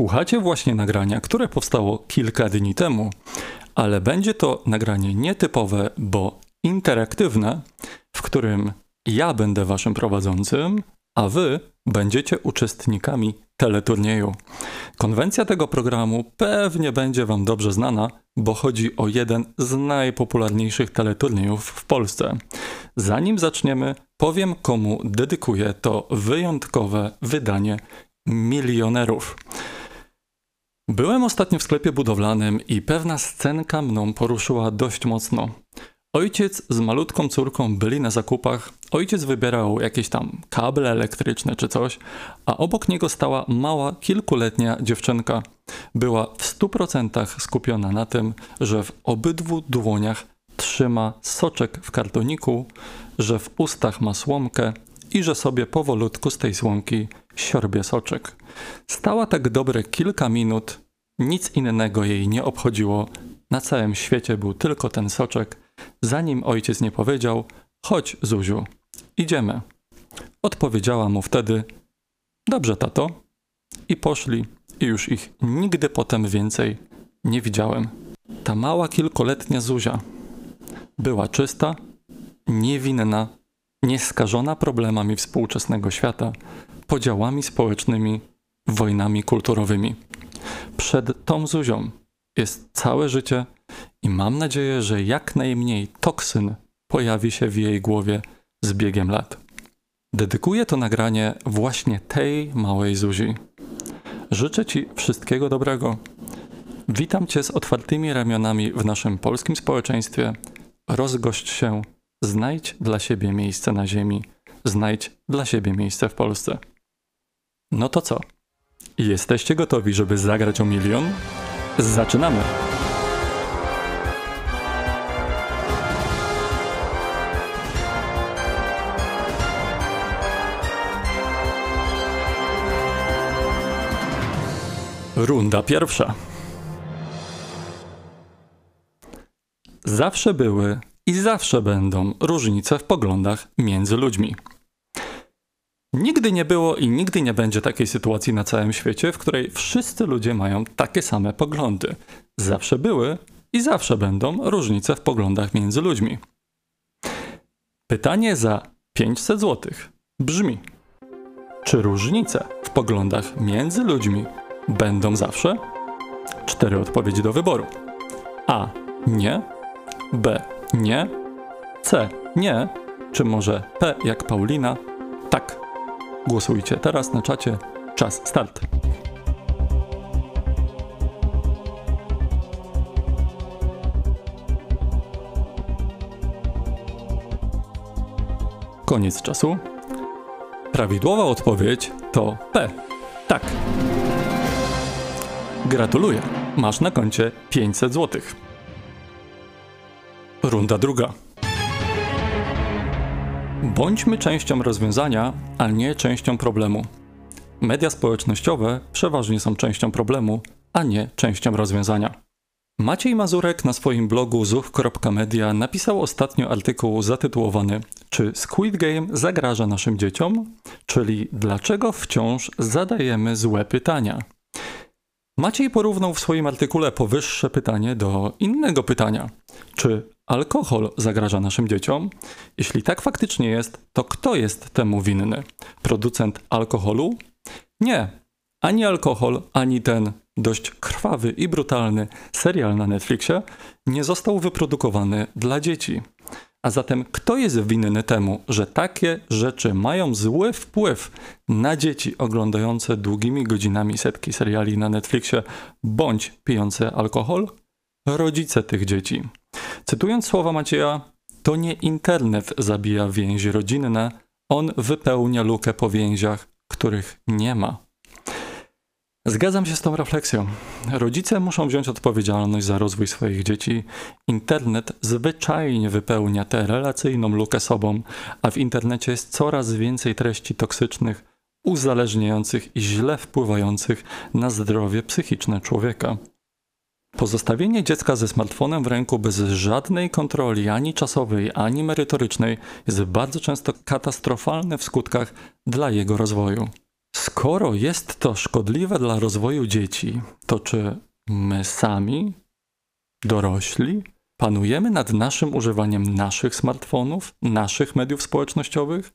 Słuchacie właśnie nagrania, które powstało kilka dni temu, ale będzie to nagranie nietypowe, bo interaktywne, w którym ja będę waszym prowadzącym, a wy będziecie uczestnikami teleturnieju. Konwencja tego programu pewnie będzie wam dobrze znana, bo chodzi o jeden z najpopularniejszych teleturniejów w Polsce. Zanim zaczniemy, powiem komu dedykuję to wyjątkowe wydanie milionerów. Byłem ostatnio w sklepie budowlanym i pewna scenka mną poruszyła dość mocno. Ojciec z malutką córką byli na zakupach. Ojciec wybierał jakieś tam kable elektryczne czy coś, a obok niego stała mała, kilkuletnia dziewczynka. Była w stu procentach skupiona na tym, że w obydwu dłoniach trzyma soczek w kartoniku, że w ustach ma słomkę i że sobie powolutku z tej słomki siorbie soczek. Stała tak dobre kilka minut, nic innego jej nie obchodziło. Na całym świecie był tylko ten soczek, zanim ojciec nie powiedział: Chodź, Zuziu, idziemy. Odpowiedziała mu wtedy: Dobrze, tato. I poszli, i już ich nigdy potem więcej nie widziałem. Ta mała kilkoletnia Zuzia była czysta, niewinna, nieskażona problemami współczesnego świata, podziałami społecznymi, wojnami kulturowymi. Przed tą Zuzią jest całe życie i mam nadzieję, że jak najmniej toksyn pojawi się w jej głowie z biegiem lat. Dedykuję to nagranie właśnie tej małej Zuzi. Życzę Ci wszystkiego dobrego. Witam Cię z otwartymi ramionami w naszym polskim społeczeństwie. Rozgość się, znajdź dla siebie miejsce na ziemi, znajdź dla siebie miejsce w Polsce. No to co? Jesteście gotowi, żeby zagrać o milion? Zaczynamy! Runda pierwsza. Zawsze były i zawsze będą różnice w poglądach między ludźmi. Nigdy nie było i nigdy nie będzie takiej sytuacji na całym świecie, w której wszyscy ludzie mają takie same poglądy. Zawsze były i zawsze będą różnice w poglądach między ludźmi. Pytanie za 500 zł brzmi: czy różnice w poglądach między ludźmi będą zawsze? Cztery odpowiedzi do wyboru. A. Nie. B. Nie. C. Nie. Czy może P jak Paulina? Tak. Głosujcie teraz na czacie. Czas start. Koniec czasu. Prawidłowa odpowiedź to P. Tak. Gratuluję. Masz na koncie 500 zł. Runda druga. Bądźmy częścią rozwiązania, a nie częścią problemu. Media społecznościowe przeważnie są częścią problemu, a nie częścią rozwiązania. Maciej Mazurek na swoim blogu zuch.media napisał ostatnio artykuł zatytułowany Czy Squid Game zagraża naszym dzieciom? Czyli dlaczego wciąż zadajemy złe pytania? Maciej porównał w swoim artykule powyższe pytanie do innego pytania. Czy alkohol zagraża naszym dzieciom? Jeśli tak faktycznie jest, to kto jest temu winny? Producent alkoholu? Nie. Ani alkohol, ani ten dość krwawy i brutalny serial na Netflixie nie został wyprodukowany dla dzieci. A zatem kto jest winny temu, że takie rzeczy mają zły wpływ na dzieci oglądające długimi godzinami setki seriali na Netflixie bądź pijące alkohol? Rodzice tych dzieci. Cytując słowa Macieja, to nie internet zabija więzi rodzinne, on wypełnia lukę po więziach, których nie ma. Zgadzam się z tą refleksją. Rodzice muszą wziąć odpowiedzialność za rozwój swoich dzieci. Internet zwyczajnie wypełnia tę relacyjną lukę sobą, a w internecie jest coraz więcej treści toksycznych, uzależniających i źle wpływających na zdrowie psychiczne człowieka. Pozostawienie dziecka ze smartfonem w ręku bez żadnej kontroli, ani czasowej, ani merytorycznej, jest bardzo często katastrofalne w skutkach dla jego rozwoju. Skoro jest to szkodliwe dla rozwoju dzieci, to czy my sami, dorośli, panujemy nad naszym używaniem naszych smartfonów, naszych mediów społecznościowych?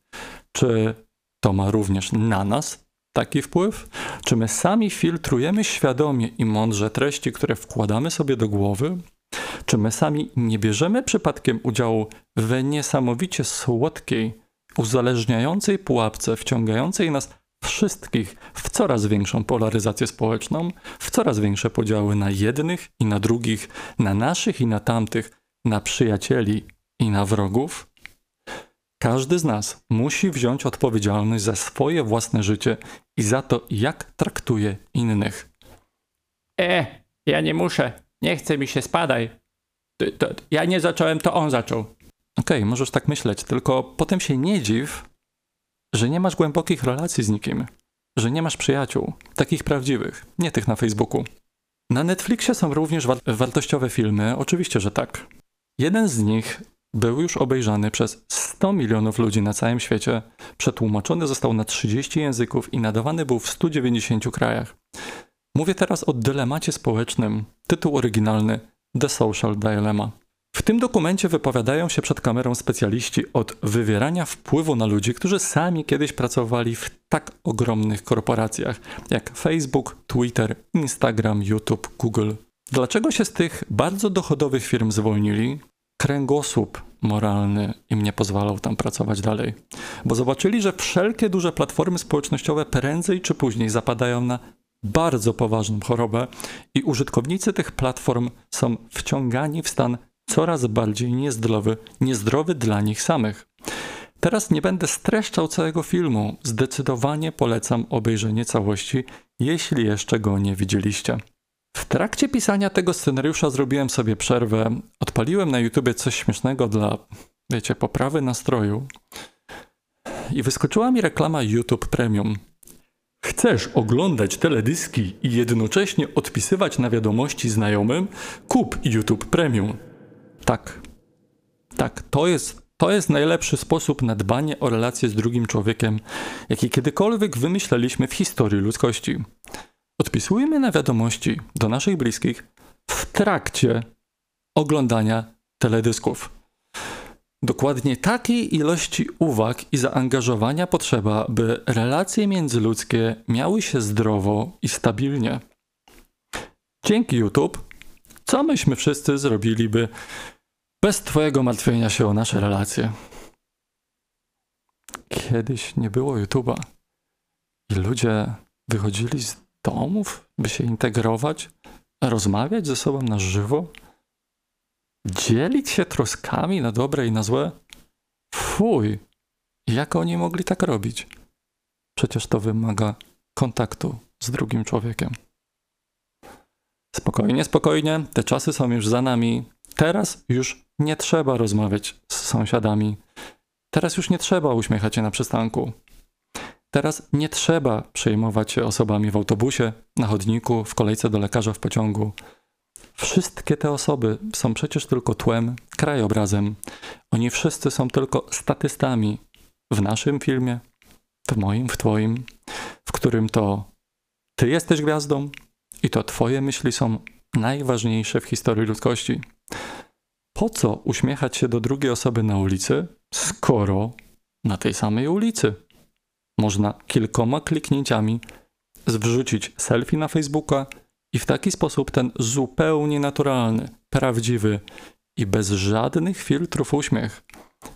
Czy to ma również na nas taki wpływ? Czy my sami filtrujemy świadomie i mądrze treści, które wkładamy sobie do głowy? Czy my sami nie bierzemy przypadkiem udziału w niesamowicie słodkiej, uzależniającej pułapce, wciągającej nas wszystkich w coraz większą polaryzację społeczną, w coraz większe podziały na jednych i na drugich, na naszych i na tamtych, na przyjacieli i na wrogów? Każdy z nas musi wziąć odpowiedzialność za swoje własne życie i za to, jak traktuje innych. E, ja nie muszę. Nie chce mi się, spadaj. To, to, ja nie zacząłem, to on zaczął. Okej, okay, możesz tak myśleć, tylko potem się nie dziw, że nie masz głębokich relacji z nikim, że nie masz przyjaciół, takich prawdziwych, nie tych na Facebooku. Na Netflixie są również wa wartościowe filmy, oczywiście, że tak. Jeden z nich był już obejrzany przez 100 milionów ludzi na całym świecie, przetłumaczony został na 30 języków i nadawany był w 190 krajach. Mówię teraz o dylemacie społecznym, tytuł oryginalny The Social Dilemma. W tym dokumencie wypowiadają się przed kamerą specjaliści od wywierania wpływu na ludzi, którzy sami kiedyś pracowali w tak ogromnych korporacjach jak Facebook, Twitter, Instagram, YouTube, Google. Dlaczego się z tych bardzo dochodowych firm zwolnili? Kręgosłup moralny im nie pozwalał tam pracować dalej, bo zobaczyli, że wszelkie duże platformy społecznościowe prędzej czy później zapadają na bardzo poważną chorobę i użytkownicy tych platform są wciągani w stan coraz bardziej niezdrowy, niezdrowy dla nich samych. Teraz nie będę streszczał całego filmu, zdecydowanie polecam obejrzenie całości, jeśli jeszcze go nie widzieliście. W trakcie pisania tego scenariusza zrobiłem sobie przerwę, odpaliłem na YouTubie coś śmiesznego dla, wiecie, poprawy nastroju i wyskoczyła mi reklama YouTube Premium. Chcesz oglądać teledyski i jednocześnie odpisywać na wiadomości znajomym? Kup YouTube Premium. Tak. Tak, to jest, to jest najlepszy sposób na dbanie o relacje z drugim człowiekiem, jaki kiedykolwiek wymyśleliśmy w historii ludzkości. Odpisujmy na wiadomości do naszych bliskich w trakcie oglądania teledysków. Dokładnie takiej ilości uwag i zaangażowania potrzeba, by relacje międzyludzkie miały się zdrowo i stabilnie. Dzięki YouTube, co myśmy wszyscy zrobiliby bez Twojego martwienia się o nasze relacje? Kiedyś nie było YouTube'a i ludzie wychodzili z domów, by się integrować, rozmawiać ze sobą na żywo dzielić się troskami na dobre i na złe? Fuj, jak oni mogli tak robić? Przecież to wymaga kontaktu z drugim człowiekiem. Spokojnie, spokojnie, te czasy są już za nami. Teraz już nie trzeba rozmawiać z sąsiadami. Teraz już nie trzeba uśmiechać się na przystanku. Teraz nie trzeba przejmować się osobami w autobusie, na chodniku, w kolejce do lekarza w pociągu. Wszystkie te osoby są przecież tylko tłem, krajobrazem. Oni wszyscy są tylko statystami w naszym filmie, w moim, w twoim, w którym to ty jesteś gwiazdą i to twoje myśli są najważniejsze w historii ludzkości. Po co uśmiechać się do drugiej osoby na ulicy, skoro na tej samej ulicy można kilkoma kliknięciami wrzucić selfie na Facebooka i w taki sposób ten zupełnie naturalny, prawdziwy i bez żadnych filtrów uśmiech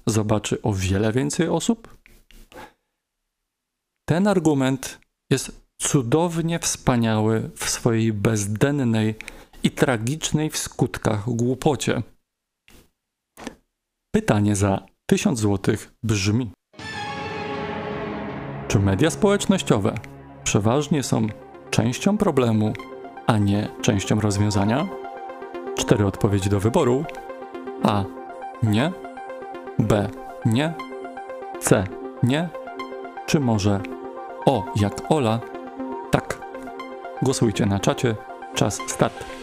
zobaczy o wiele więcej osób? Ten argument jest cudownie wspaniały w swojej bezdennej i tragicznej w skutkach głupocie. Pytanie za 1000 zł brzmi: Czy media społecznościowe przeważnie są częścią problemu a nie częścią rozwiązania? Cztery odpowiedzi do wyboru. A. Nie. B. Nie. C. Nie. Czy może O jak Ola? Tak. Głosujcie na czacie. Czas start.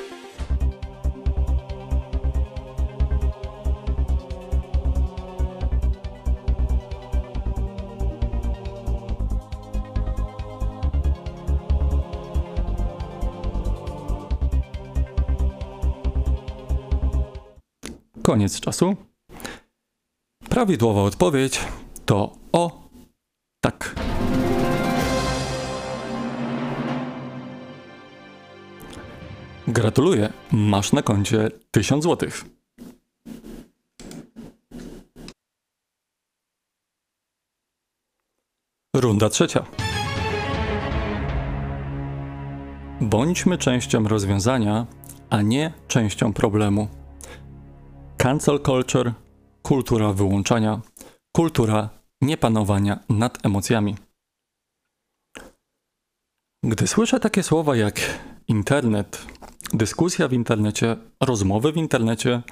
Koniec czasu. Prawidłowa odpowiedź to o tak. Gratuluję, masz na koncie 1000 złotych. Runda trzecia. Bądźmy częścią rozwiązania, a nie częścią problemu. Cancel culture, kultura wyłączania, kultura niepanowania nad emocjami. Gdy słyszę takie słowa jak internet, dyskusja w internecie, rozmowy w internecie,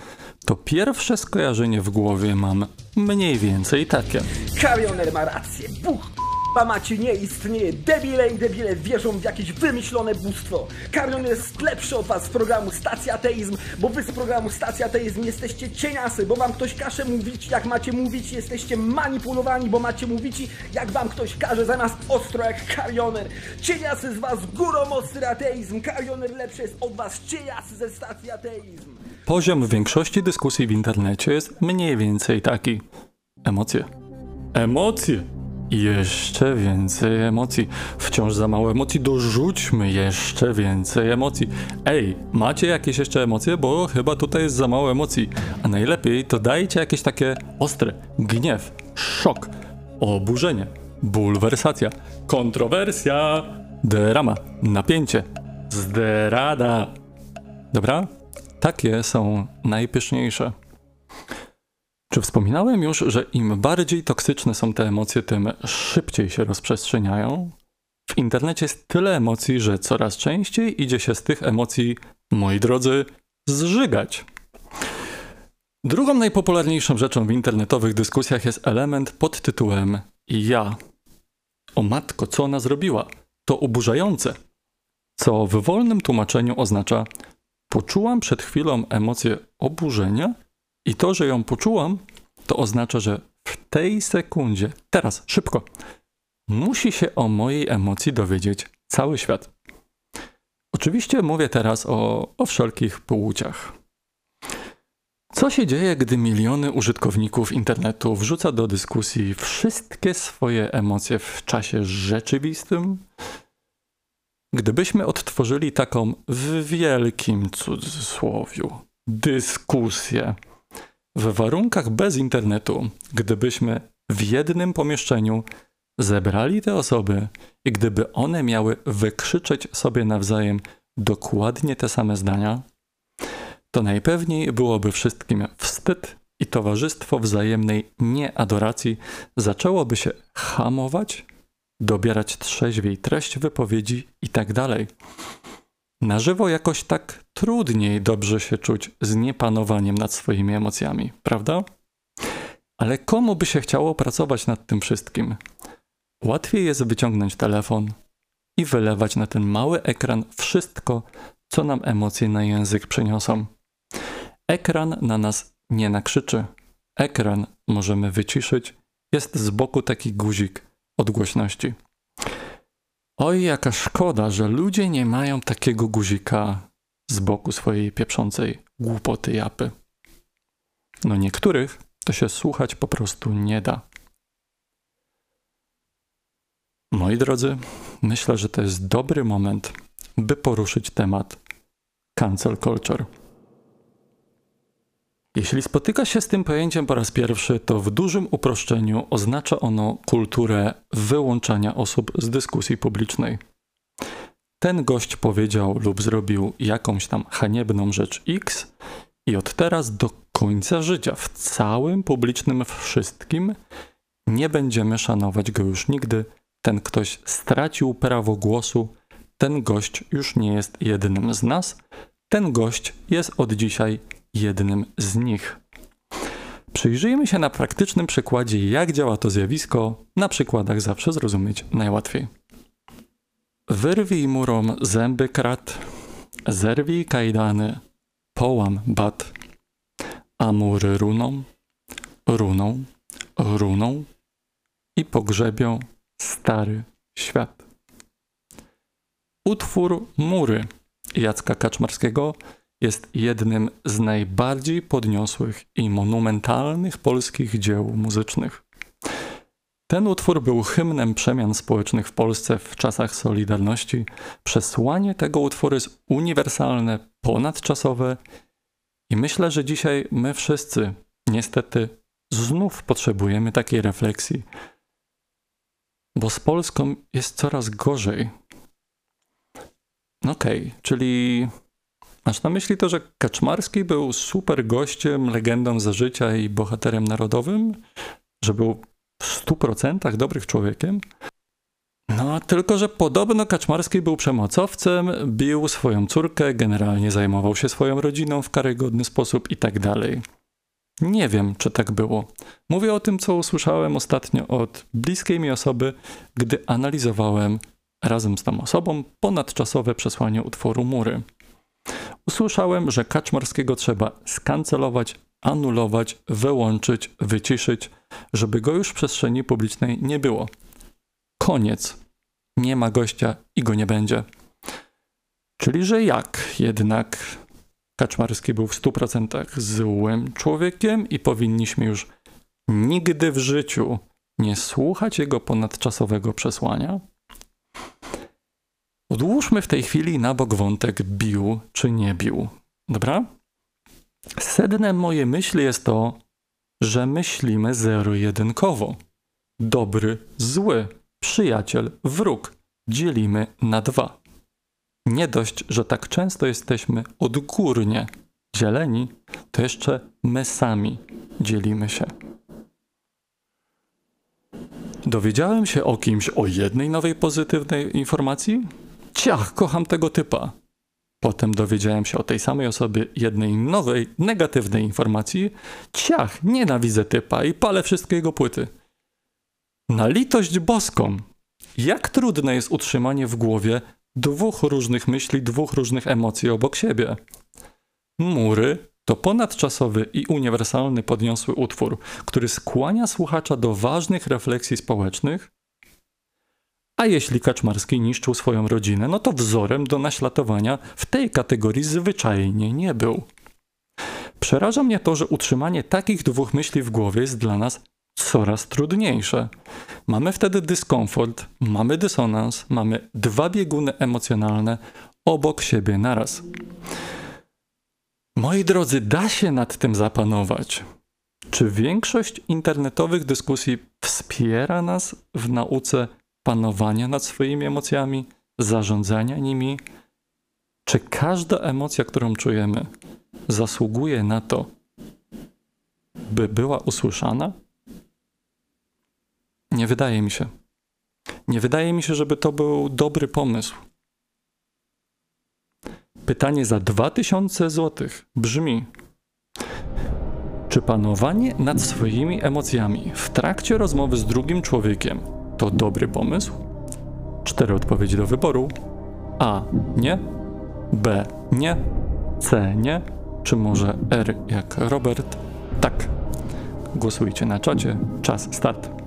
to pierwsze skojarzenie w głowie mam mniej więcej takie. Karioner ma rację. Buch k***a macie nie istnieje. Debile i debile wierzą w jakieś wymyślone bóstwo. Karioner jest lepszy od was z programu Stacja Ateizm, bo wy z programu Stacja Ateizm jesteście cieniasy, bo wam ktoś każe mówić jak macie mówić. Jesteście manipulowani, bo macie mówić jak wam ktoś każe zamiast ostro jak Karioner. Cieniasy z was górą ostry ateizm. Karioner lepszy jest od was. Cieniasy ze Stacji Ateizm. Poziom większości dyskusji w internecie jest mniej więcej taki. Emocje. Emocje. Jeszcze więcej emocji. Wciąż za mało emocji. Dorzućmy jeszcze więcej emocji. Ej, macie jakieś jeszcze emocje? Bo chyba tutaj jest za mało emocji. A najlepiej to dajcie jakieś takie ostre. Gniew, szok, oburzenie, bulwersacja, kontrowersja, drama, napięcie, zdrada. Dobra? Takie są najpyszniejsze. Czy wspominałem już, że im bardziej toksyczne są te emocje, tym szybciej się rozprzestrzeniają? W internecie jest tyle emocji, że coraz częściej idzie się z tych emocji, moi drodzy, zżygać. Drugą najpopularniejszą rzeczą w internetowych dyskusjach jest element pod tytułem ja. O matko, co ona zrobiła? To oburzające. Co w wolnym tłumaczeniu oznacza poczułam przed chwilą emocję oburzenia i to, że ją poczułam, to oznacza, że w tej sekundzie, teraz, szybko, musi się o mojej emocji dowiedzieć cały świat. Oczywiście mówię teraz o, o wszelkich płciach. Co się dzieje, gdy miliony użytkowników internetu wrzuca do dyskusji wszystkie swoje emocje w czasie rzeczywistym? Gdybyśmy odtworzyli taką w wielkim cudzysłowiu dyskusję w warunkach bez internetu, gdybyśmy w jednym pomieszczeniu zebrali te osoby i gdyby one miały wykrzyczeć sobie nawzajem dokładnie te same zdania, to najpewniej byłoby wszystkim wstyd i towarzystwo wzajemnej nieadoracji zaczęłoby się hamować, dobierać trzeźwiej treść wypowiedzi i tak. Na żywo jakoś tak trudniej dobrze się czuć z niepanowaniem nad swoimi emocjami, prawda? Ale komu by się chciało pracować nad tym wszystkim? Łatwiej jest wyciągnąć telefon i wylewać na ten mały ekran wszystko, co nam emocje na język przyniosą. Ekran na nas nie nakrzyczy. Ekran możemy wyciszyć. Jest z boku taki guzik od głośności. Oj, jaka szkoda, że ludzie nie mają takiego guzika z boku swojej pieprzącej głupoty japy. No niektórych to się słuchać po prostu nie da. Moi drodzy, myślę, że to jest dobry moment, by poruszyć temat cancel culture. Jeśli spotyka się z tym pojęciem po raz pierwszy, to w dużym uproszczeniu oznacza ono kulturę wyłączania osób z dyskusji publicznej. Ten gość powiedział lub zrobił jakąś tam haniebną rzecz X i od teraz do końca życia w całym publicznym wszystkim nie będziemy szanować go już nigdy. Ten ktoś stracił prawo głosu, ten gość już nie jest jednym z nas, ten gość jest od dzisiaj jednym z nich. Przyjrzyjmy się na praktycznym przykładzie, jak działa to zjawisko, na przykładach zawsze zrozumieć najłatwiej. Wyrwij murom zęby krat, zerwij kajdany, połam bat, a mury runą, runą, runą i pogrzebią stary świat. Utwór Mury Jacka Kaczmarskiego jest jednym z najbardziej podniosłych i monumentalnych polskich dzieł muzycznych. Ten utwór był hymnem przemian społecznych w Polsce w czasach Solidarności. Przesłanie tego utworu jest uniwersalne, ponadczasowe i myślę, że dzisiaj my wszyscy niestety znów potrzebujemy takiej refleksji, bo z Polską jest coraz gorzej. Okej, okay, czyli masz na myśli to, że Kaczmarski był super gościem, legendą za życia i bohaterem narodowym? Że był w 100% dobrym człowiekiem? No, tylko że podobno Kaczmarski był przemocowcem, bił swoją córkę, generalnie zajmował się swoją rodziną w karygodny sposób i tak dalej. Nie wiem, czy tak było. Mówię o tym, co usłyszałem ostatnio od bliskiej mi osoby, gdy analizowałem razem z tą osobą ponadczasowe przesłanie utworu Mury. Usłyszałem, że Kaczmarskiego trzeba skancelować, anulować, wyłączyć, wyciszyć, żeby go już w przestrzeni publicznej nie było. Koniec. Nie ma gościa i go nie będzie. Czyli, że jak jednak Kaczmarski był w 100% złym człowiekiem i powinniśmy już nigdy w życiu nie słuchać jego ponadczasowego przesłania? Odłóżmy w tej chwili na bok wątek bił czy nie bił. Dobra? Sednem mojej myśli jest to, że myślimy zero-jedynkowo. Dobry, zły, przyjaciel, wróg dzielimy na dwa. Nie dość, że tak często jesteśmy odgórnie dzieleni, to jeszcze my sami dzielimy się. Dowiedziałem się o kimś o jednej nowej pozytywnej informacji? Ciach, kocham tego typa. Potem dowiedziałem się o tej samej osobie jednej nowej, negatywnej informacji. Ciach, nienawidzę typa i palę wszystkie jego płyty. Na litość boską, jak trudne jest utrzymanie w głowie dwóch różnych myśli, dwóch różnych emocji obok siebie. Mury to ponadczasowy i uniwersalny podniosły utwór, który skłania słuchacza do ważnych refleksji społecznych, a jeśli Kaczmarski niszczył swoją rodzinę, no to wzorem do naśladowania w tej kategorii zwyczajnie nie był. Przeraża mnie to, że utrzymanie takich dwóch myśli w głowie jest dla nas coraz trudniejsze. Mamy wtedy dyskomfort, mamy dysonans, mamy dwa bieguny emocjonalne obok siebie naraz. Moi drodzy, da się nad tym zapanować. Czy większość internetowych dyskusji wspiera nas w nauce panowania nad swoimi emocjami, zarządzania nimi? Czy każda emocja, którą czujemy, zasługuje na to, by była usłyszana? Nie wydaje mi się. Nie wydaje mi się, żeby to był dobry pomysł. Pytanie za 2000 zł brzmi: Czy panowanie nad swoimi emocjami w trakcie rozmowy z drugim człowiekiem to dobry pomysł? Cztery odpowiedzi do wyboru: A. Nie. B. Nie. C. Nie. Czy może R jak Robert? Tak. Głosujcie na czacie. Czas start.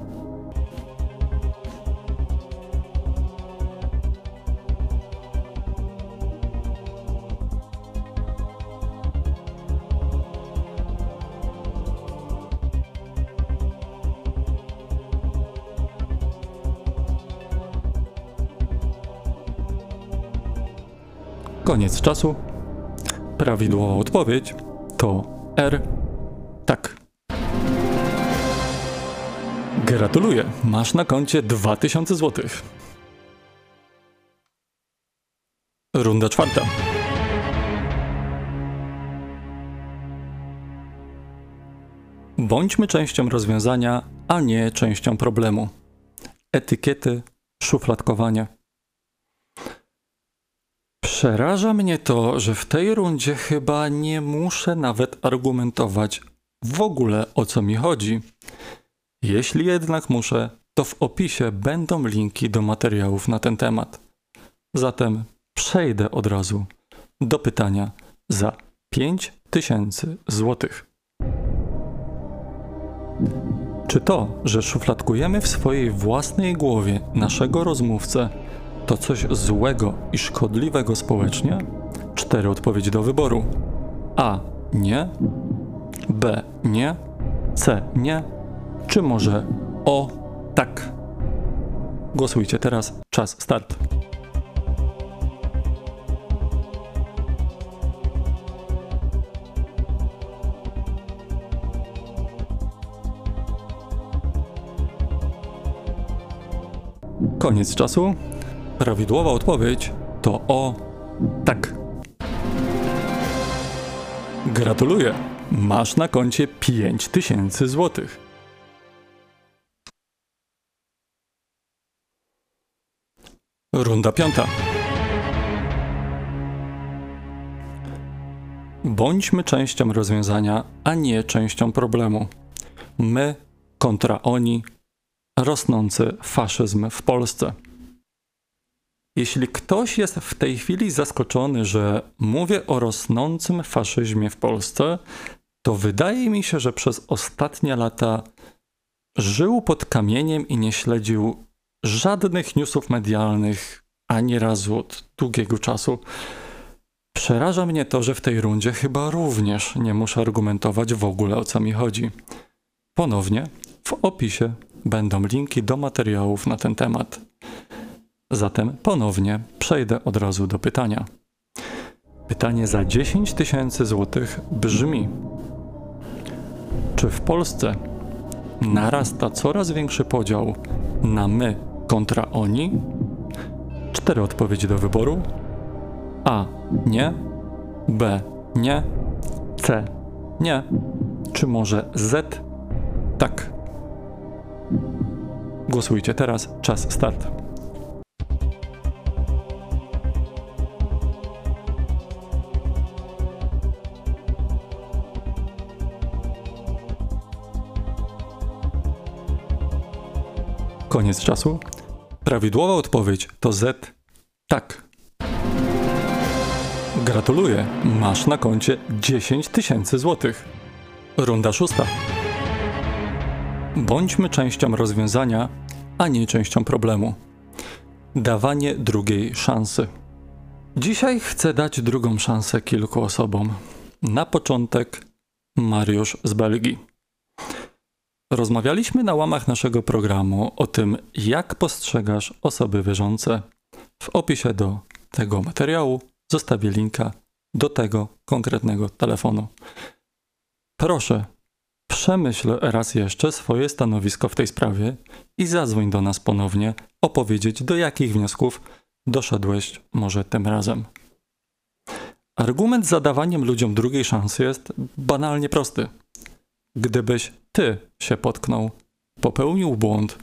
Koniec czasu. Prawidłowa odpowiedź to R. Tak. Gratuluję, masz na koncie 2000 zł. Runda czwarta. Bądźmy częścią rozwiązania, a nie częścią problemu. Etykiety, szufladkowanie. Przeraża mnie to, że w tej rundzie chyba nie muszę nawet argumentować w ogóle o co mi chodzi. Jeśli jednak muszę, to w opisie będą linki do materiałów na ten temat. Zatem przejdę od razu do pytania za 5000 złotych. Czy to, że szufladkujemy w swojej własnej głowie naszego rozmówcę, to coś złego i szkodliwego społecznie? Cztery odpowiedzi do wyboru. A. Nie. B. Nie. C. Nie. Czy może O. Tak. Głosujcie teraz. Czas start. Koniec czasu. Prawidłowa odpowiedź to o tak. Gratuluję. Masz na koncie 5000 złotych. Runda piąta. Bądźmy częścią rozwiązania, a nie częścią problemu. My kontra oni, rosnący faszyzm w Polsce. Jeśli ktoś jest w tej chwili zaskoczony, że mówię o rosnącym faszyzmie w Polsce, to wydaje mi się, że przez ostatnie lata żył pod kamieniem i nie śledził żadnych newsów medialnych ani razu od długiego czasu. Przeraża mnie to, że w tej rundzie chyba również nie muszę argumentować w ogóle o co mi chodzi. Ponownie w opisie będą linki do materiałów na ten temat. Zatem ponownie przejdę od razu do pytania. Pytanie za 10 tysięcy złotych brzmi: Czy w Polsce narasta coraz większy podział na my kontra oni? Cztery odpowiedzi do wyboru: A. Nie. B. Nie. C. Nie. Czy może Z? Tak. Głosujcie teraz. Czas start. Koniec czasu. Prawidłowa odpowiedź to Z. Tak. Gratuluję. Masz na koncie 10 tysięcy złotych. Runda szósta. Bądźmy częścią rozwiązania, a nie częścią problemu. Dawanie drugiej szansy. Dzisiaj chcę dać drugą szansę kilku osobom. Na początek Mariusz z Belgii. Rozmawialiśmy na łamach naszego programu o tym, jak postrzegasz osoby wierzące. W opisie do tego materiału zostawię linka do tego konkretnego telefonu. Proszę, przemyśl raz jeszcze swoje stanowisko w tej sprawie i zadzwoń do nas ponownie opowiedzieć, do jakich wniosków doszedłeś może tym razem. Argument z zadawaniem ludziom drugiej szansy jest banalnie prosty. Gdybyś ty się potknął, popełnił błąd,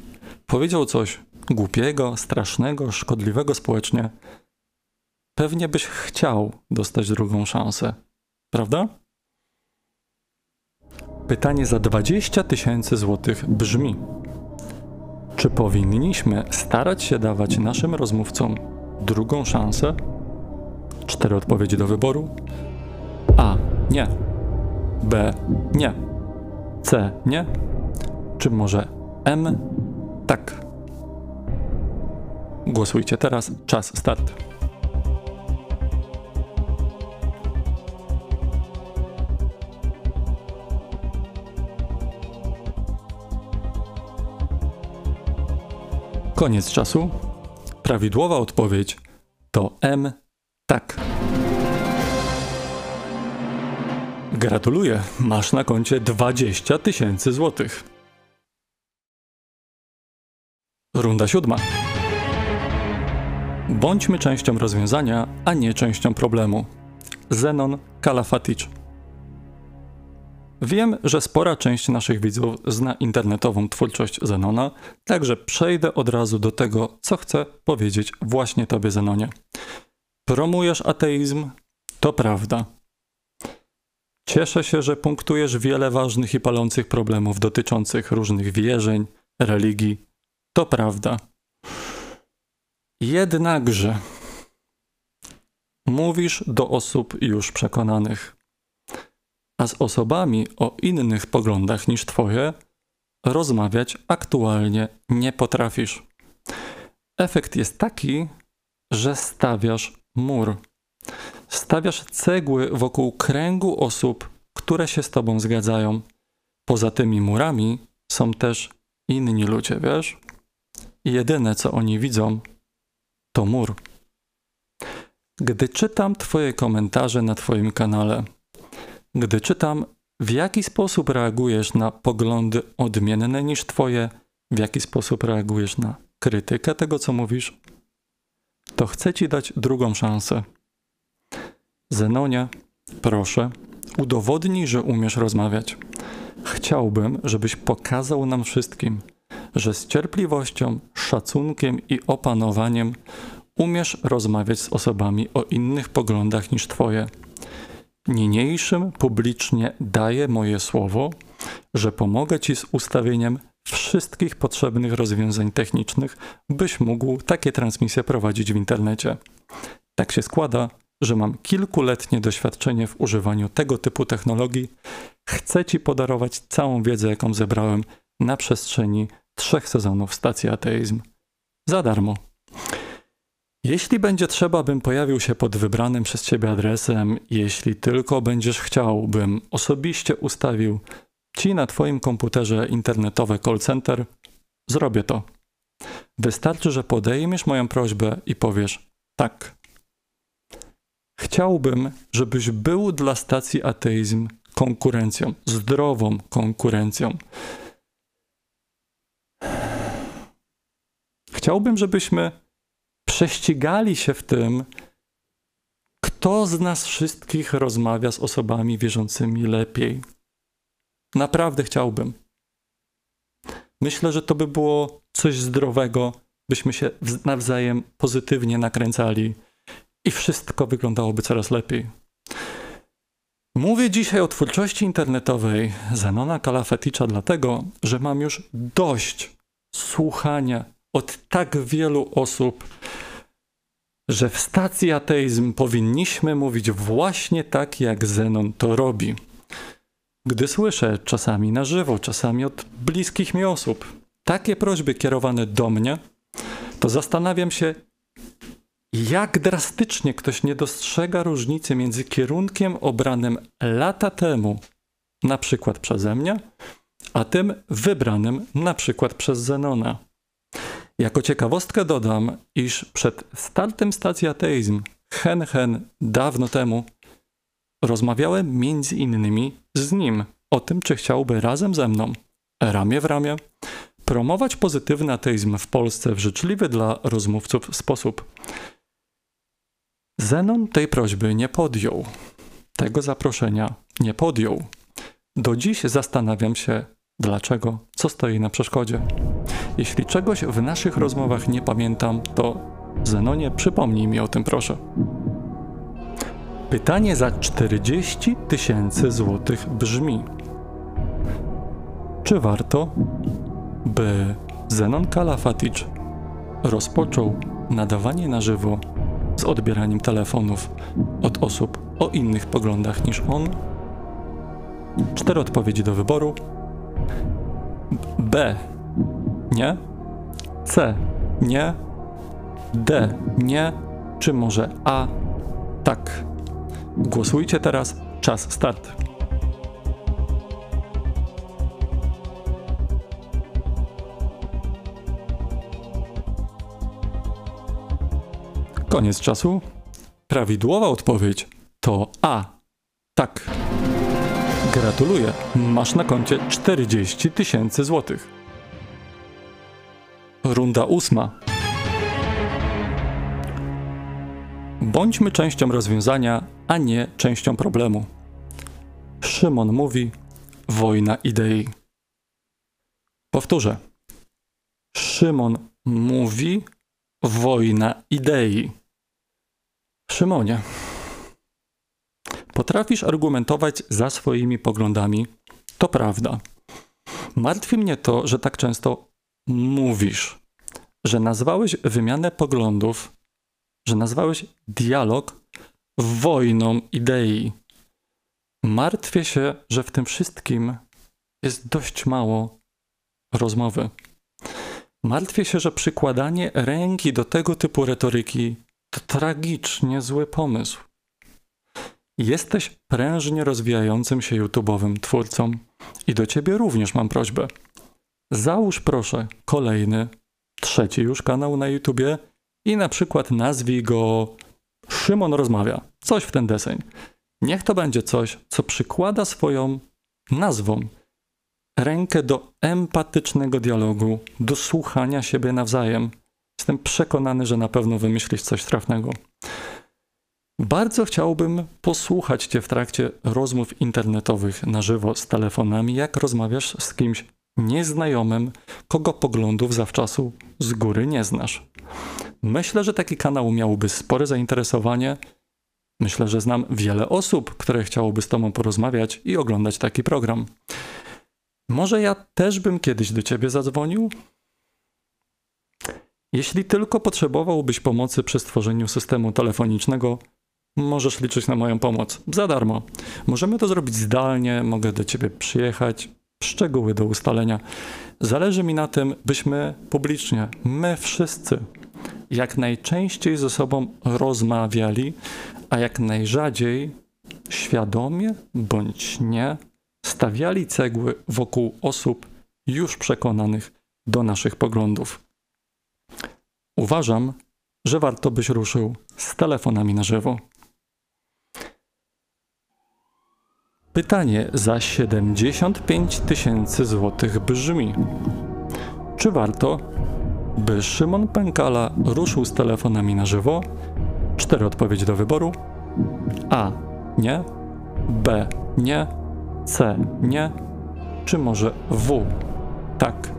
powiedział coś głupiego, strasznego, szkodliwego społecznie, pewnie byś chciał dostać drugą szansę, prawda? Pytanie za 20 tysięcy złotych brzmi: Czy powinniśmy starać się dawać naszym rozmówcom drugą szansę? Cztery odpowiedzi do wyboru: A. Nie. B. Nie. C. Nie. Czy może M? Tak. Głosujcie teraz. Czas start. Koniec czasu. Prawidłowa odpowiedź to M. Tak. Gratuluję, masz na koncie 20 tysięcy złotych. Runda siódma. Bądźmy częścią rozwiązania, a nie częścią problemu. Zenon Kalafatic. Wiem, że spora część naszych widzów zna internetową twórczość Zenona, także przejdę od razu do tego, co chcę powiedzieć właśnie tobie, Zenonie. Promujesz ateizm? To prawda. Cieszę się, że punktujesz wiele ważnych i palących problemów dotyczących różnych wierzeń, religii. To prawda. Jednakże mówisz do osób już przekonanych, a z osobami o innych poglądach niż Twoje rozmawiać aktualnie nie potrafisz. Efekt jest taki, że stawiasz mur. Stawiasz cegły wokół kręgu osób, które się z tobą zgadzają. Poza tymi murami są też inni ludzie, wiesz? Jedyne, co oni widzą, to mur. Gdy czytam Twoje komentarze na Twoim kanale, gdy czytam, w jaki sposób reagujesz na poglądy odmienne niż Twoje, w jaki sposób reagujesz na krytykę tego, co mówisz, to chcę Ci dać drugą szansę. Zenonie, proszę, udowodnij, że umiesz rozmawiać. Chciałbym, żebyś pokazał nam wszystkim, że z cierpliwością, szacunkiem i opanowaniem umiesz rozmawiać z osobami o innych poglądach niż Twoje. Niniejszym publicznie daję moje słowo, że pomogę Ci z ustawieniem wszystkich potrzebnych rozwiązań technicznych, byś mógł takie transmisje prowadzić w internecie. Tak się składa, że mam kilkuletnie doświadczenie w używaniu tego typu technologii. Chcę Ci podarować całą wiedzę, jaką zebrałem na przestrzeni trzech sezonów stacji Ateizm. Za darmo. Jeśli będzie trzeba, bym pojawił się pod wybranym przez Ciebie adresem, jeśli tylko będziesz chciał, bym osobiście ustawił Ci na Twoim komputerze internetowe call center, zrobię to. Wystarczy, że podejmiesz moją prośbę i powiesz tak. Chciałbym, żebyś był dla stacji ateizm konkurencją, zdrową konkurencją. Chciałbym, żebyśmy prześcigali się w tym, kto z nas wszystkich rozmawia z osobami wierzącymi lepiej. Naprawdę chciałbym. Myślę, że to by było coś zdrowego, byśmy się nawzajem pozytywnie nakręcali i wszystko wyglądałoby coraz lepiej. Mówię dzisiaj o twórczości internetowej Zenona Kalafeticza dlatego, że mam już dość słuchania od tak wielu osób, że w stacji ateizm powinniśmy mówić właśnie tak, jak Zenon to robi. Gdy słyszę czasami na żywo, czasami od bliskich mi osób takie prośby kierowane do mnie, to zastanawiam się, jak drastycznie ktoś nie dostrzega różnicy między kierunkiem obranym lata temu, na przykład przeze mnie, a tym wybranym na przykład przez Zenona. Jako ciekawostkę dodam, iż przed startem stacji ateizm Hen Hen dawno temu rozmawiałem między innymi z nim o tym, czy chciałby razem ze mną, ramię w ramię, promować pozytywny ateizm w Polsce w życzliwy dla rozmówców sposób. Zenon tej prośby nie podjął. Tego zaproszenia nie podjął. Do dziś zastanawiam się, dlaczego, co stoi na przeszkodzie. Jeśli czegoś w naszych rozmowach nie pamiętam, to Zenonie, przypomnij mi o tym, proszę. Pytanie za 40 tysięcy złotych brzmi: Czy warto, by Zenon Kalafaticz rozpoczął nadawanie na żywo z odbieraniem telefonów od osób o innych poglądach niż on? Cztery odpowiedzi do wyboru. B. Nie. C. Nie. D. Nie. Czy może A. Tak. Głosujcie teraz. Czas start. Koniec czasu. Prawidłowa odpowiedź to A. Tak. Gratuluję. Masz na koncie 40 tysięcy złotych. Runda ósma. Bądźmy częścią rozwiązania, a nie częścią problemu. Szymon mówi: wojna idei. Powtórzę. Szymon mówi: wojna idei. Szymonie, potrafisz argumentować za swoimi poglądami, to prawda. Martwi mnie to, że tak często mówisz, że nazwałeś wymianę poglądów, że nazwałeś dialog wojną idei. Martwię się, że w tym wszystkim jest dość mało rozmowy. Martwię się, że przykładanie ręki do tego typu retoryki to tragicznie zły pomysł. Jesteś prężnie rozwijającym się YouTube'owym twórcą i do ciebie również mam prośbę. Załóż proszę kolejny, trzeci już kanał na YouTubie i na przykład nazwij go Szymon rozmawia. Coś w ten deseń. Niech to będzie coś, co przykłada swoją nazwą rękę do empatycznego dialogu, do słuchania siebie nawzajem. Jestem przekonany, że na pewno wymyślisz coś trafnego. Bardzo chciałbym posłuchać Cię w trakcie rozmów internetowych na żywo z telefonami, jak rozmawiasz z kimś nieznajomym, kogo poglądów zawczasu z góry nie znasz. Myślę, że taki kanał miałby spore zainteresowanie. Myślę, że znam wiele osób, które chciałoby z Tobą porozmawiać i oglądać taki program. Może ja też bym kiedyś do Ciebie zadzwonił? Jeśli tylko potrzebowałbyś pomocy przy stworzeniu systemu telefonicznego, możesz liczyć na moją pomoc za darmo. Możemy to zrobić zdalnie, mogę do ciebie przyjechać, szczegóły do ustalenia. Zależy mi na tym, byśmy publicznie, my wszyscy, jak najczęściej ze sobą rozmawiali, a jak najrzadziej świadomie bądź nie stawiali cegły wokół osób już przekonanych do naszych poglądów. Uważam, że warto byś ruszył z telefonami na żywo. Pytanie za 75 tysięcy złotych brzmi: Czy warto, by Szymon Pękala ruszył z telefonami na żywo? Cztery odpowiedzi do wyboru: A. Nie. B. Nie. C. Nie. Czy może W? Tak.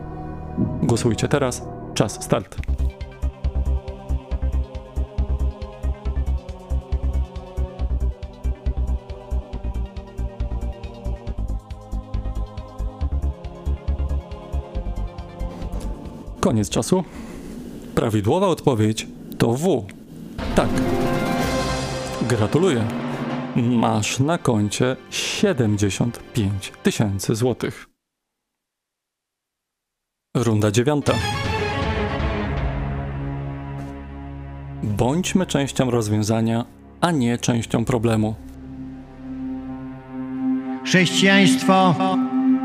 Głosujcie teraz. Czas start. Koniec czasu. Prawidłowa odpowiedź to W. Tak. Gratuluję. Masz na koncie 75 tysięcy złotych. Runda dziewiąta. Bądźmy częścią rozwiązania, a nie częścią problemu. Chrześcijaństwo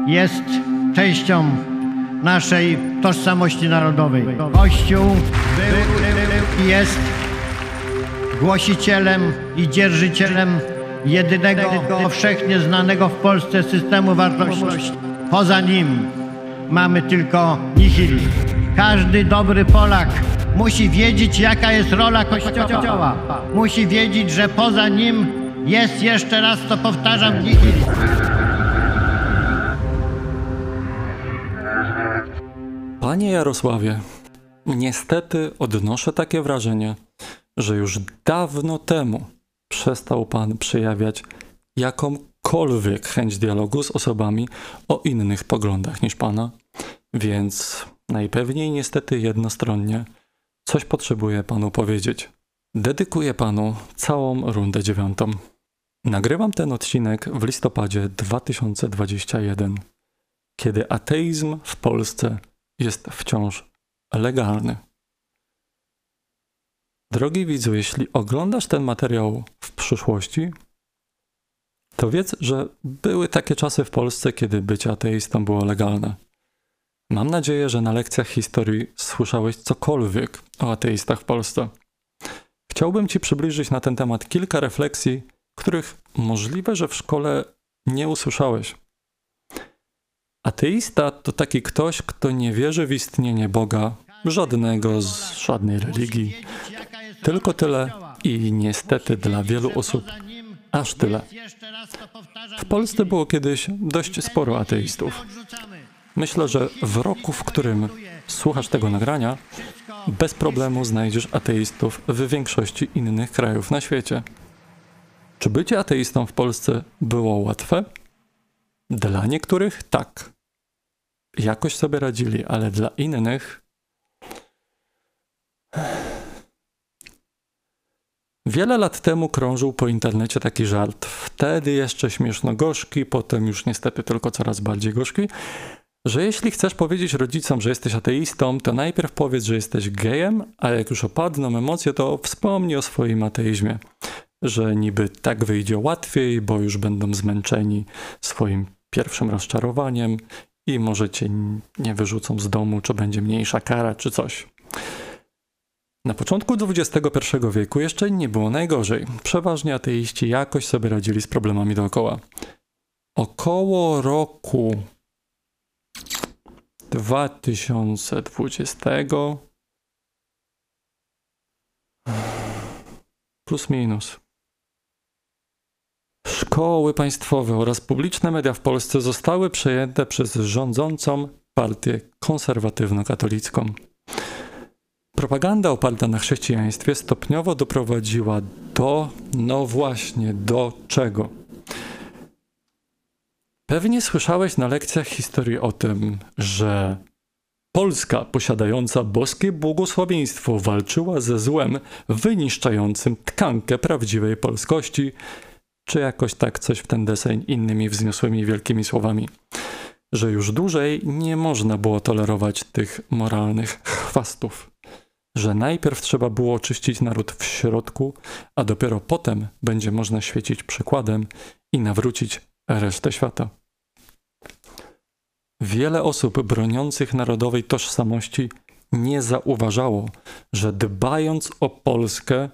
jest częścią naszej tożsamości narodowej. Kościół był i jest głosicielem i dzierżycielem jedynego powszechnie znanego w Polsce systemu wartości. Poza nim mamy tylko nihilizm. Każdy dobry Polak musi wiedzieć, jaka jest rola Kościoła. Musi wiedzieć, że poza nim jest jeszcze raz to powtarzam nihilizm. Panie Jarosławie, niestety odnoszę takie wrażenie, że już dawno temu przestał Pan przejawiać jakąkolwiek chęć dialogu z osobami o innych poglądach niż Pana, więc najpewniej niestety jednostronnie coś potrzebuję Panu powiedzieć. Dedykuję Panu całą rundę dziewiątą. Nagrywam ten odcinek w listopadzie 2021, kiedy ateizm w Polsce jest wciąż legalny. Drogi widzu, jeśli oglądasz ten materiał w przyszłości, to wiedz, że były takie czasy w Polsce, kiedy bycie ateistą było legalne. Mam nadzieję, że na lekcjach historii słyszałeś cokolwiek o ateistach w Polsce. Chciałbym Ci przybliżyć na ten temat kilka refleksji, których możliwe, że w szkole nie usłyszałeś. Ateista to taki ktoś, kto nie wierzy w istnienie Boga, żadnego z żadnej religii. Tylko tyle i niestety dla wielu osób aż tyle. W Polsce było kiedyś dość sporo ateistów. Myślę, że w roku, w którym słuchasz tego nagrania, bez problemu znajdziesz ateistów w większości innych krajów na świecie. Czy bycie ateistą w Polsce było łatwe? Dla niektórych tak. Jakoś sobie radzili, ale dla innych. Wiele lat temu krążył po internecie taki żart. Wtedy jeszcze śmieszno-gorzki, potem już niestety tylko coraz bardziej gorzki, że jeśli chcesz powiedzieć rodzicom, że jesteś ateistą, to najpierw powiedz, że jesteś gejem, a jak już opadną emocje, to wspomnij o swoim ateizmie. że niby tak wyjdzie łatwiej, bo już będą zmęczeni swoim pierwszym rozczarowaniem i może cię nie wyrzucą z domu, czy będzie mniejsza kara, czy coś. Na początku XXI wieku jeszcze nie było najgorzej. Przeważnie ateiści jakoś sobie radzili z problemami dookoła. Około roku 2020 plus minus. Szkoły państwowe oraz publiczne media w Polsce zostały przejęte przez rządzącą partię konserwatywno-katolicką. Propaganda oparta na chrześcijaństwie stopniowo doprowadziła do, no właśnie, do czego? Pewnie słyszałeś na lekcjach historii o tym, że Polska posiadająca boskie błogosławieństwo walczyła ze złem wyniszczającym tkankę prawdziwej polskości, czy jakoś tak coś w ten deseń innymi wzniosłymi wielkimi słowami, że już dłużej nie można było tolerować tych moralnych chwastów, że najpierw trzeba było oczyścić naród w środku, a dopiero potem będzie można świecić przykładem i nawrócić resztę świata. Wiele osób broniących narodowej tożsamości nie zauważało, że dbając o Polskę,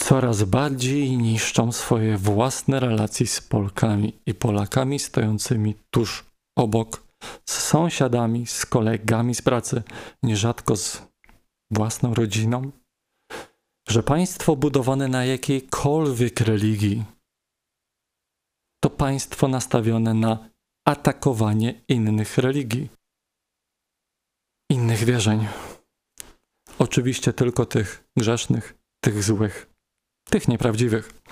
coraz bardziej niszczą swoje własne relacje z Polkami i Polakami stojącymi tuż obok, z sąsiadami, z kolegami z pracy, nierzadko z własną rodziną, że państwo budowane na jakiejkolwiek religii to państwo nastawione na atakowanie innych religii, innych wierzeń. Oczywiście tylko tych grzesznych, tych złych, tych nieprawdziwych.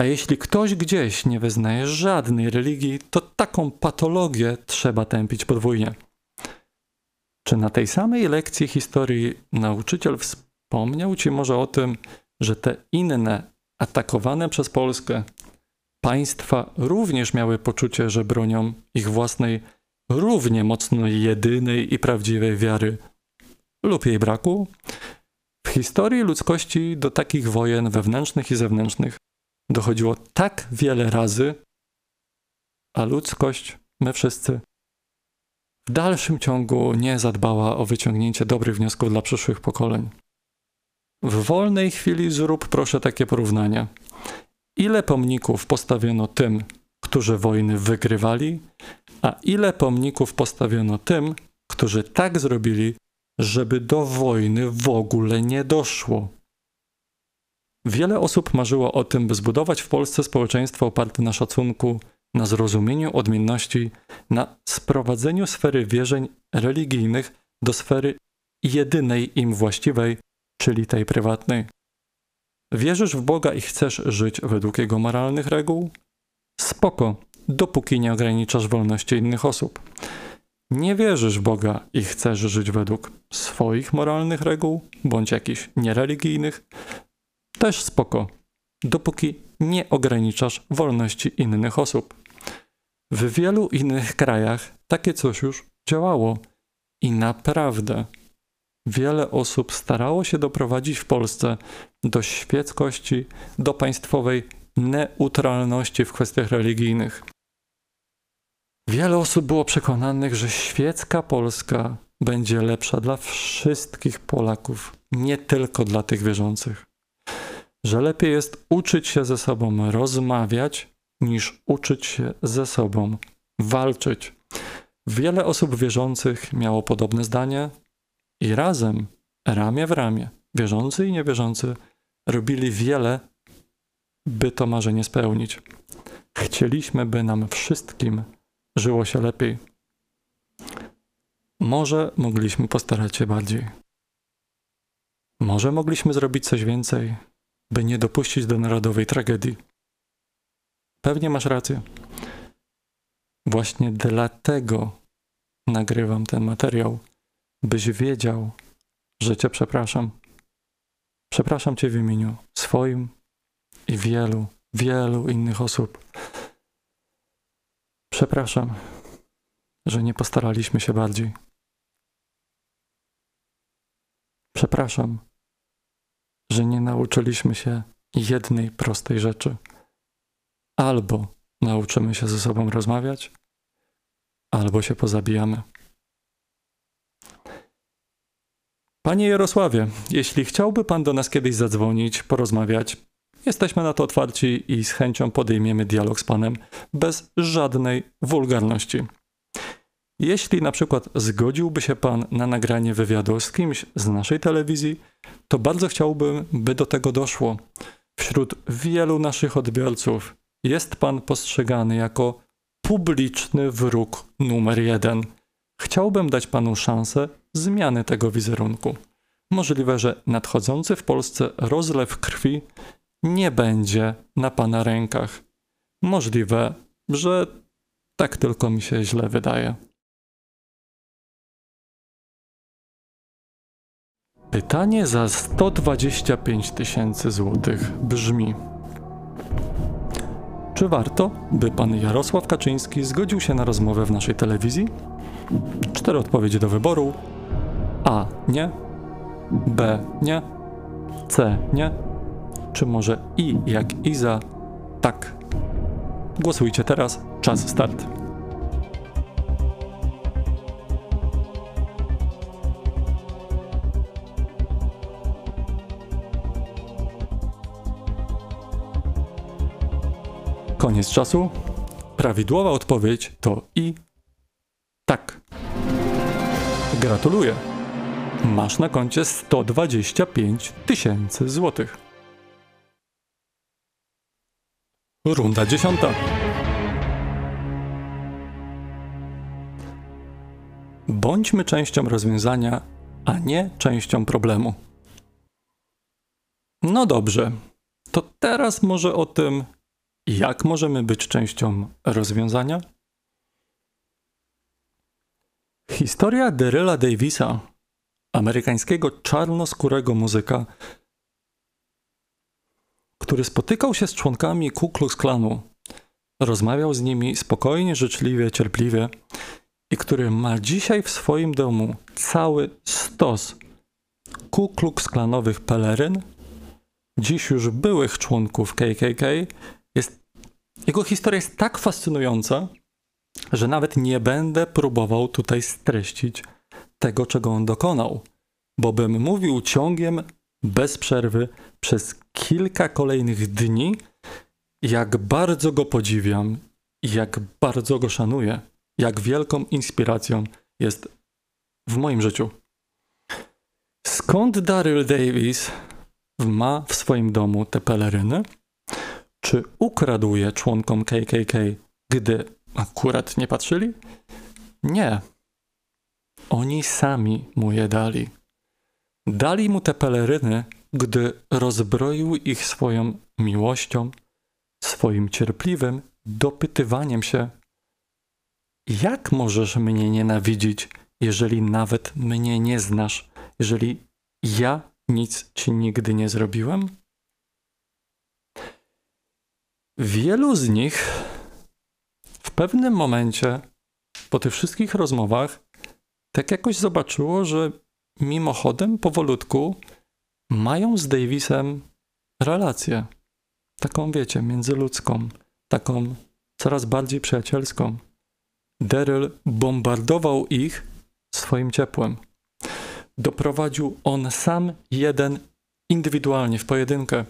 A jeśli ktoś gdzieś nie wyznaje żadnej religii, to taką patologię trzeba tępić podwójnie. Czy na tej samej lekcji historii nauczyciel wspomniał ci może o tym, że te inne, atakowane przez Polskę państwa również miały poczucie, że bronią ich własnej, równie mocno jedynej i prawdziwej wiary lub jej braku? Historii ludzkości do takich wojen wewnętrznych i zewnętrznych dochodziło tak wiele razy, a ludzkość, my wszyscy, w dalszym ciągu nie zadbała o wyciągnięcie dobrych wniosków dla przyszłych pokoleń. W wolnej chwili zrób proszę takie porównanie. Ile pomników postawiono tym, którzy wojny wygrywali, a ile pomników postawiono tym, którzy tak zrobili, żeby do wojny w ogóle nie doszło. Wiele osób marzyło o tym, by zbudować w Polsce społeczeństwo oparte na szacunku, na zrozumieniu odmienności, na sprowadzeniu sfery wierzeń religijnych do sfery jedynej im właściwej, czyli tej prywatnej. Wierzysz w Boga i chcesz żyć według Jego moralnych reguł? Spoko, dopóki nie ograniczasz wolności innych osób. Nie wierzysz w Boga i chcesz żyć według swoich moralnych reguł, bądź jakichś niereligijnych? Też spoko, dopóki nie ograniczasz wolności innych osób. W wielu innych krajach takie coś już działało i naprawdę wiele osób starało się doprowadzić w Polsce do świeckości, do państwowej neutralności w kwestiach religijnych. Wiele osób było przekonanych, że świecka Polska będzie lepsza dla wszystkich Polaków, nie tylko dla tych wierzących. Że lepiej jest uczyć się ze sobą rozmawiać, niż uczyć się ze sobą walczyć. Wiele osób wierzących miało podobne zdanie i razem, ramię w ramię, wierzący i niewierzący, robili wiele, by to marzenie spełnić. Chcieliśmy, by nam wszystkim żyło się lepiej. Może mogliśmy postarać się bardziej. Może mogliśmy zrobić coś więcej, by nie dopuścić do narodowej tragedii. Pewnie masz rację. Właśnie dlatego nagrywam ten materiał, byś wiedział, że Cię przepraszam. Przepraszam Cię w imieniu swoim i wielu, wielu innych osób. Przepraszam, że nie postaraliśmy się bardziej. Przepraszam, że nie nauczyliśmy się jednej prostej rzeczy. Albo nauczymy się ze sobą rozmawiać, albo się pozabijamy. Panie Jarosławie, jeśli chciałby Pan do nas kiedyś zadzwonić, porozmawiać, jesteśmy na to otwarci i z chęcią podejmiemy dialog z Panem bez żadnej wulgarności. Jeśli na przykład zgodziłby się Pan na nagranie wywiadu z kimś z naszej telewizji, to bardzo chciałbym, by do tego doszło. Wśród wielu naszych odbiorców jest Pan postrzegany jako publiczny wróg numer jeden. Chciałbym dać Panu szansę zmiany tego wizerunku. Możliwe, że nadchodzący w Polsce rozlew krwi nie będzie na Pana rękach. Możliwe, że tak tylko mi się źle wydaje. Pytanie za 125 tysięcy złotych brzmi: Czy warto, by pan Jarosław Kaczyński zgodził się na rozmowę w naszej telewizji? Cztery odpowiedzi do wyboru: A. Nie. B. Nie. C. Nie. Czy może I jak Iza? Tak. Głosujcie teraz. Czas start. Koniec czasu. Prawidłowa odpowiedź to i tak. Gratuluję. Masz na koncie 125 tysięcy złotych. Runda dziesiąta. Bądźmy częścią rozwiązania, a nie częścią problemu. No dobrze, to teraz może o tym, jak możemy być częścią rozwiązania? Historia Deryla Davisa, amerykańskiego czarnoskórego muzyka, który spotykał się z członkami Ku Klux Klanu, rozmawiał z nimi spokojnie, życzliwie, cierpliwie i który ma dzisiaj w swoim domu cały stos Ku Klux Klanowych peleryn, dziś już byłych członków KKK, jest, jego historia jest tak fascynująca, że nawet nie będę próbował tutaj streścić tego, czego on dokonał, bo bym mówił ciągiem, bez przerwy, przez kilka kolejnych dni, jak bardzo go podziwiam jak bardzo go szanuję, jak wielką inspiracją jest w moim życiu. Skąd Daryl Davis ma w swoim domu te peleryny? Czy ukradł je członkom KKK, gdy akurat nie patrzyli? Nie. Oni sami mu je dali. Dali mu te peleryny, gdy rozbroił ich swoją miłością, swoim cierpliwym dopytywaniem się: Jak możesz mnie nienawidzić, jeżeli nawet mnie nie znasz, jeżeli ja nic ci nigdy nie zrobiłem? Wielu z nich w pewnym momencie, po tych wszystkich rozmowach, tak jakoś zobaczyło, że mimochodem, powolutku, mają z Davisem relację. Taką, wiecie, międzyludzką, taką coraz bardziej przyjacielską. Daryl bombardował ich swoim ciepłem. Doprowadził on sam jeden indywidualnie w pojedynkę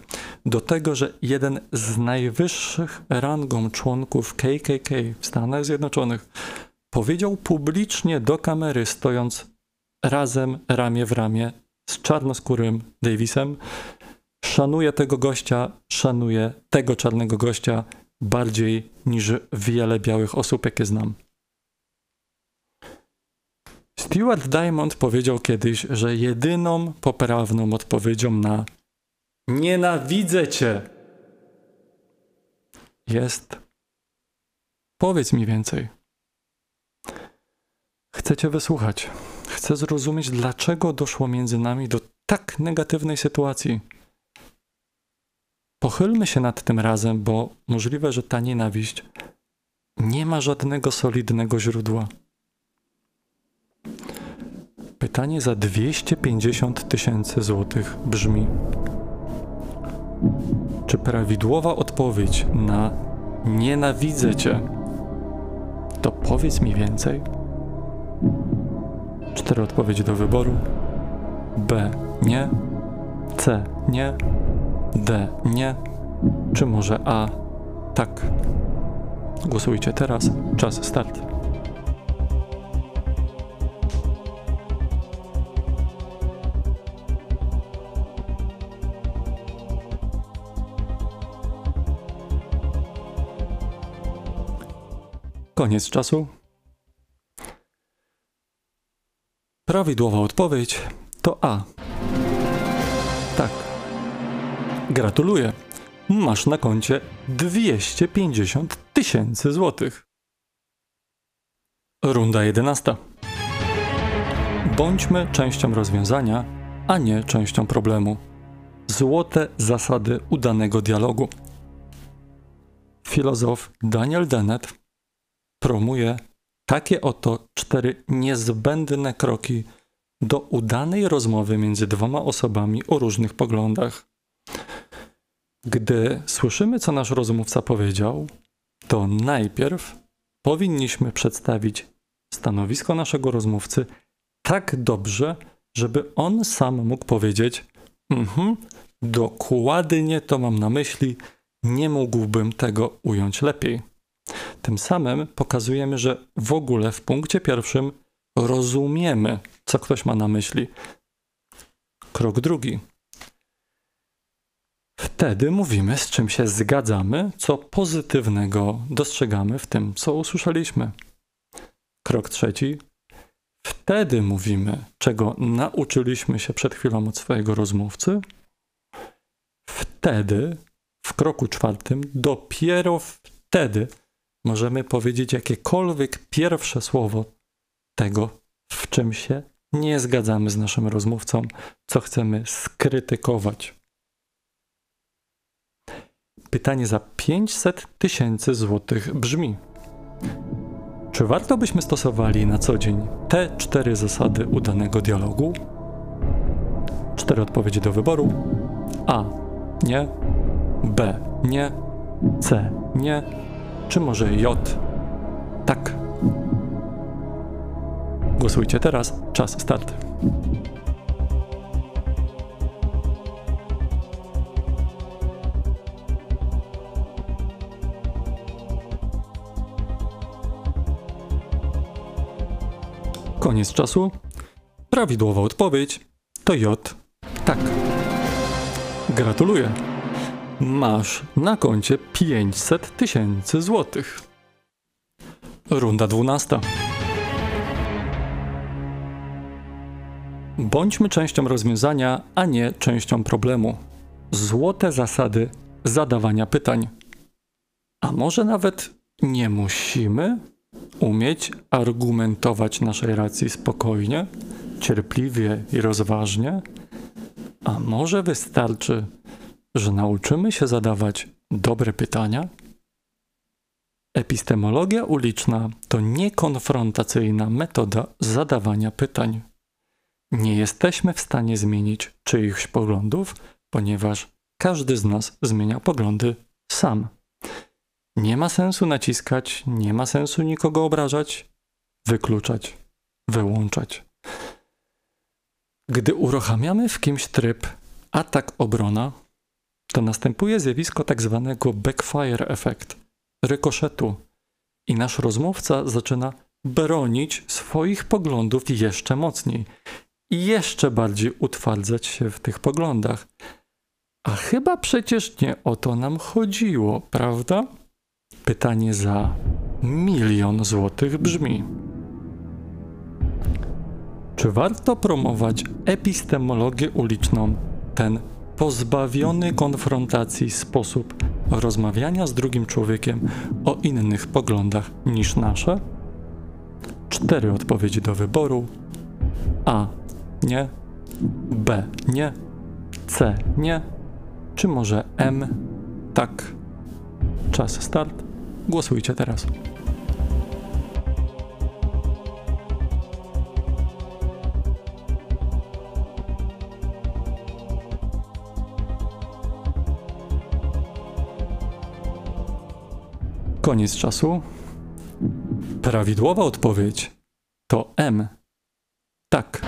do tego, że jeden z najwyższych rangą członków KKK w Stanach Zjednoczonych powiedział publicznie do kamery, stojąc razem ramię w ramię z czarnoskórym Davisem, szanuję tego gościa, szanuję tego czarnego gościa bardziej niż wiele białych osób, jakie znam. Stuart Diamond powiedział kiedyś, że jedyną poprawną odpowiedzią na nienawidzę cię jest powiedz mi więcej. Chcę cię wysłuchać. Chcę zrozumieć, dlaczego doszło między nami do tak negatywnej sytuacji. Pochylmy się nad tym razem, bo możliwe, że ta nienawiść nie ma żadnego solidnego źródła. Pytanie za 250 tysięcy złotych brzmi: Czy prawidłowa odpowiedź na nienawidzę cię to powiedz mi więcej? Cztery odpowiedzi do wyboru. B. Nie. C. Nie. D. Nie. Czy może A. Tak. Głosujcie teraz. Czas start. Koniec czasu. Prawidłowa odpowiedź to A. Tak. Gratuluję. Masz na koncie 250 tysięcy złotych. Runda 11. Bądźmy częścią rozwiązania, a nie częścią problemu. Złote zasady udanego dialogu. Filozof Daniel Dennett promuje takie oto cztery niezbędne kroki do udanej rozmowy między dwoma osobami o różnych poglądach. Gdy słyszymy, co nasz rozmówca powiedział, to najpierw powinniśmy przedstawić stanowisko naszego rozmówcy tak dobrze, żeby on sam mógł powiedzieć: Mhm, dokładnie to mam na myśli, nie mógłbym tego ująć lepiej. Tym samym pokazujemy, że w ogóle w punkcie pierwszym rozumiemy, co ktoś ma na myśli. Krok drugi. Wtedy mówimy, z czym się zgadzamy, co pozytywnego dostrzegamy w tym, co usłyszeliśmy. Krok trzeci. Wtedy mówimy, czego nauczyliśmy się przed chwilą od swojego rozmówcy. Wtedy, w kroku czwartym, dopiero wtedy możemy powiedzieć jakiekolwiek pierwsze słowo tego, w czym się nie zgadzamy z naszym rozmówcą, co chcemy skrytykować. Pytanie za 500 tysięcy złotych brzmi: Czy warto byśmy stosowali na co dzień te cztery zasady udanego dialogu? Cztery odpowiedzi do wyboru: A. Nie. B. Nie. C. Nie czy może J? Tak. Głosujcie teraz. Czas start. Koniec czasu. Prawidłowa odpowiedź to J. Tak. Gratuluję masz na koncie 500 tysięcy złotych. Runda 12. Bądźmy częścią rozwiązania, a nie częścią problemu. Złote zasady zadawania pytań. A może nawet nie musimy umieć argumentować naszej racji spokojnie, cierpliwie i rozważnie? A może wystarczy że nauczymy się zadawać dobre pytania? Epistemologia uliczna to niekonfrontacyjna metoda zadawania pytań. Nie jesteśmy w stanie zmienić czyichś poglądów, ponieważ każdy z nas zmienia poglądy sam. Nie ma sensu naciskać, nie ma sensu nikogo obrażać, wykluczać, wyłączać. Gdy uruchamiamy w kimś tryb atak-obrona, to następuje zjawisko tak zwanego backfire effect, rykoszetu. I nasz rozmówca zaczyna bronić swoich poglądów jeszcze mocniej i jeszcze bardziej utwardzać się w tych poglądach. A chyba przecież nie o to nam chodziło, prawda? Pytanie za milion złotych brzmi: Czy warto promować epistemologię uliczną, ten pozbawiony konfrontacji sposób rozmawiania z drugim człowiekiem o innych poglądach niż nasze? Cztery odpowiedzi do wyboru: A. Nie. B. Nie. C. Nie. Czy może M? Tak. Czas start. Głosujcie teraz. Koniec czasu. Prawidłowa odpowiedź to M. Tak.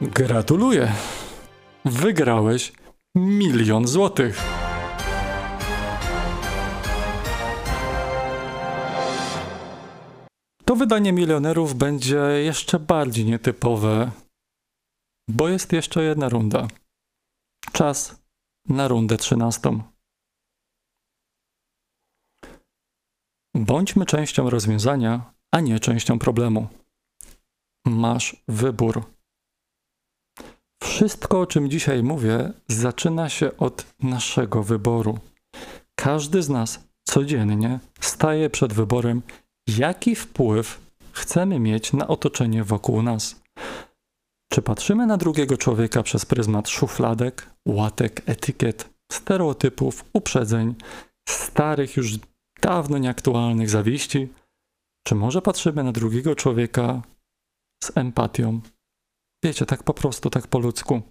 Gratuluję. Wygrałeś milion złotych. To wydanie milionerów będzie jeszcze bardziej nietypowe, bo jest jeszcze jedna runda. Czas na rundę trzynastą. Bądźmy częścią rozwiązania, a nie częścią problemu. Masz wybór. Wszystko, o czym dzisiaj mówię, zaczyna się od naszego wyboru. Każdy z nas codziennie staje przed wyborem, jaki wpływ chcemy mieć na otoczenie wokół nas. Czy patrzymy na drugiego człowieka przez pryzmat szufladek, łatek, etykiet, stereotypów, uprzedzeń, starych, już dawno nieaktualnych zawiści? Czy może patrzymy na drugiego człowieka z empatią? Wiecie, tak po prostu, tak po ludzku.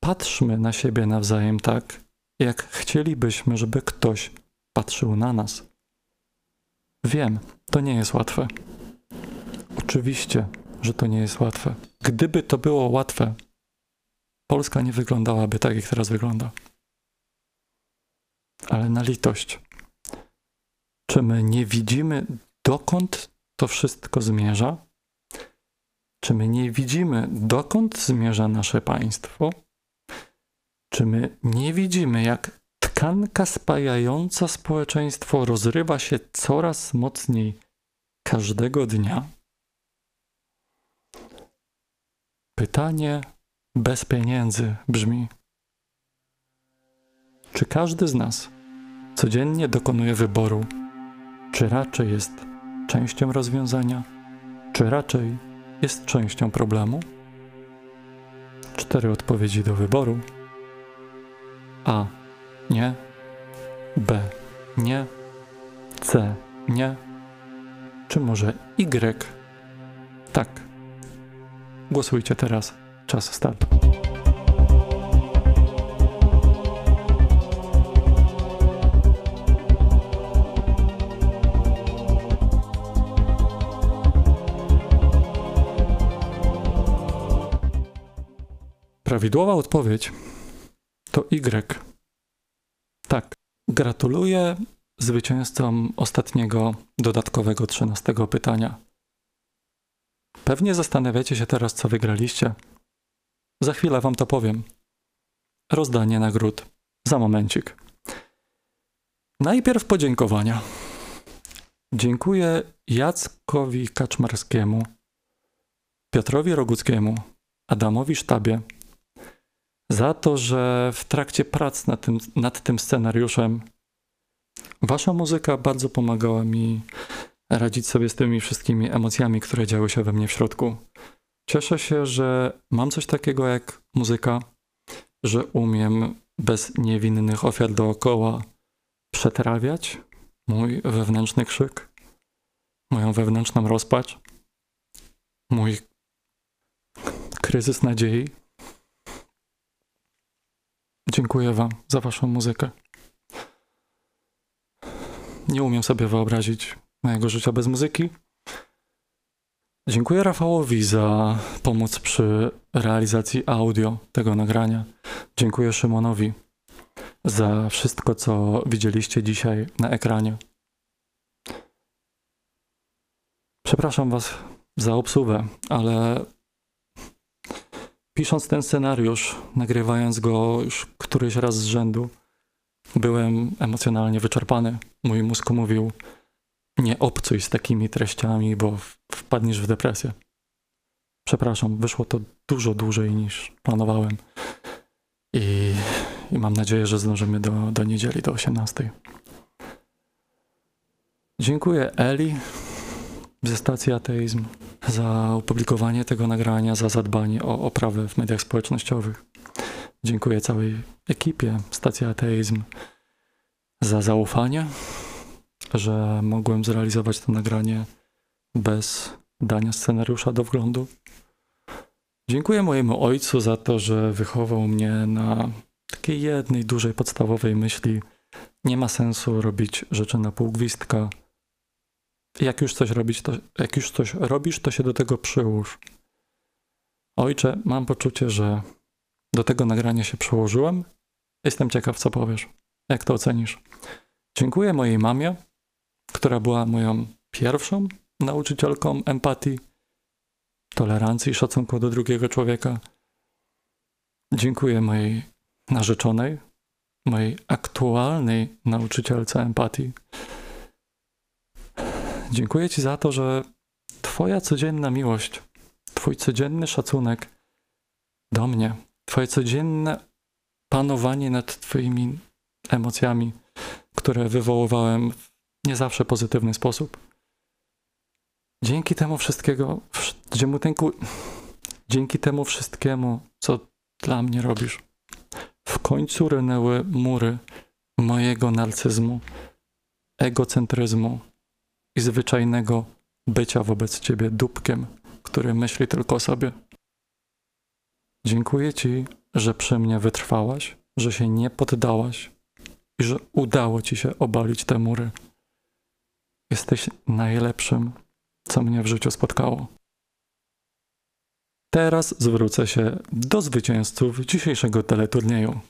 Patrzmy na siebie nawzajem tak, jak chcielibyśmy, żeby ktoś patrzył na nas. Wiem, to nie jest łatwe. Oczywiście, że to nie jest łatwe. Gdyby to było łatwe, Polska nie wyglądałaby tak, jak teraz wygląda. Ale na litość. Czy my nie widzimy, dokąd to wszystko zmierza? Czy my nie widzimy, dokąd zmierza nasze państwo? Czy my nie widzimy, jak tkanka spajająca społeczeństwo rozrywa się coraz mocniej każdego dnia? Pytanie bez pieniędzy brzmi: Czy każdy z nas codziennie dokonuje wyboru, czy raczej jest częścią rozwiązania, czy raczej jest częścią problemu? Cztery odpowiedzi do wyboru. A. Nie. B. Nie. C. Nie. Czy może Y? Tak. Głosujcie teraz. Czas start. Prawidłowa odpowiedź to Y. Tak. Gratuluję zwycięzcom ostatniego dodatkowego 13 pytania. Pewnie zastanawiacie się teraz, co wygraliście. Za chwilę wam to powiem. Rozdanie nagród. Za momencik. Najpierw podziękowania. Dziękuję Jackowi Kaczmarskiemu, Piotrowi Roguckiemu, Adamowi Sztabie za to, że w trakcie prac nad tym, nad tym scenariuszem wasza muzyka bardzo pomagała mi radzić sobie z tymi wszystkimi emocjami, które działy się we mnie w środku. Cieszę się, że mam coś takiego jak muzyka, że umiem bez niewinnych ofiar dookoła przetrawiać mój wewnętrzny krzyk, moją wewnętrzną rozpacz, mój kryzys nadziei. Dziękuję Wam za Waszą muzykę. Nie umiem sobie wyobrazić mojego życia bez muzyki. Dziękuję Rafałowi za pomoc przy realizacji audio tego nagrania. Dziękuję Szymonowi za wszystko, co widzieliście dzisiaj na ekranie. Przepraszam Was za obsługę, ale pisząc ten scenariusz, nagrywając go już któryś raz z rzędu, byłem emocjonalnie wyczerpany. Mój mózg mówił: Nie obcuj z takimi treściami, bo wpadniesz w depresję. Przepraszam, wyszło to dużo dłużej niż planowałem. I, i mam nadzieję, że zdążymy do, do niedzieli, do 18. Dziękuję Eli ze stacji Ateizm za opublikowanie tego nagrania, za zadbanie o oprawę w mediach społecznościowych. Dziękuję całej ekipie stacji Ateizm za zaufanie, że mogłem zrealizować to nagranie bez dania scenariusza do wglądu. Dziękuję mojemu ojcu za to, że wychował mnie na takiej jednej dużej podstawowej myśli. Nie ma sensu robić rzeczy na pół gwizdka. Jak już coś robić, to, jak już coś robisz, to się do tego przyłóż. Ojcze, mam poczucie, że do tego nagrania się przyłożyłem. Jestem ciekaw, co powiesz. Jak to ocenisz? Dziękuję mojej mamie, która była moją pierwszą nauczycielką empatii, tolerancji i szacunku do drugiego człowieka. Dziękuję mojej narzeczonej, mojej aktualnej nauczycielce empatii. Dziękuję Ci za to, że Twoja codzienna miłość, Twój codzienny szacunek do mnie, Twoje codzienne panowanie nad Twoimi emocjami, które wywoływałem w nie zawsze pozytywny sposób. Dzięki temu wszystkiego, dzięki temu wszystkiemu, co dla mnie robisz, w końcu rynęły mury mojego narcyzmu, egocentryzmu i zwyczajnego bycia wobec ciebie dupkiem, który myśli tylko o sobie. Dziękuję ci, że przy mnie wytrwałaś, że się nie poddałaś i że udało ci się obalić te mury. Jesteś najlepszym, co mnie w życiu spotkało. Teraz zwrócę się do zwycięzców dzisiejszego teleturnieju.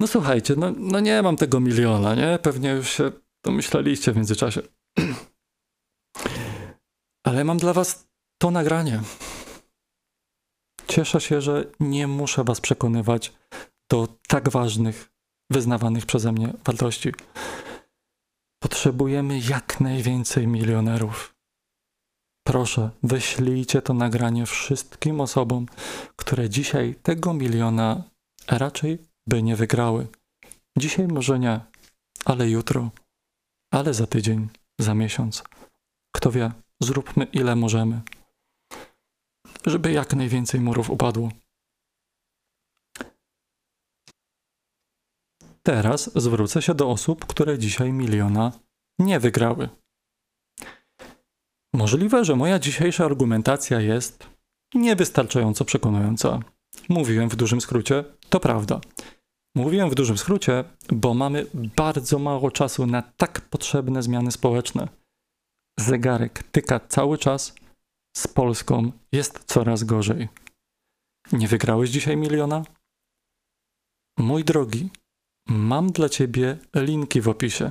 No słuchajcie, no, no nie mam tego miliona, nie? Pewnie już się domyślaliście w międzyczasie. Ale mam dla was to nagranie. Cieszę się, że nie muszę was przekonywać do tak ważnych, wyznawanych przeze mnie wartości. Potrzebujemy jak najwięcej milionerów. Proszę, wyślijcie to nagranie wszystkim osobom, które dzisiaj tego miliona raczej by nie wygrały. Dzisiaj może nie, ale jutro, ale za tydzień, za miesiąc. Kto wie, zróbmy ile możemy, żeby jak najwięcej murów upadło. Teraz zwrócę się do osób, które dzisiaj miliona nie wygrały. Możliwe, że moja dzisiejsza argumentacja jest niewystarczająco przekonująca. Mówiłem w dużym skrócie, to prawda. Mówiłem w dużym skrócie, bo mamy bardzo mało czasu na tak potrzebne zmiany społeczne. Zegarek tyka cały czas, z Polską jest coraz gorzej. Nie wygrałeś dzisiaj miliona? Mój drogi, Mam dla Ciebie linki w opisie.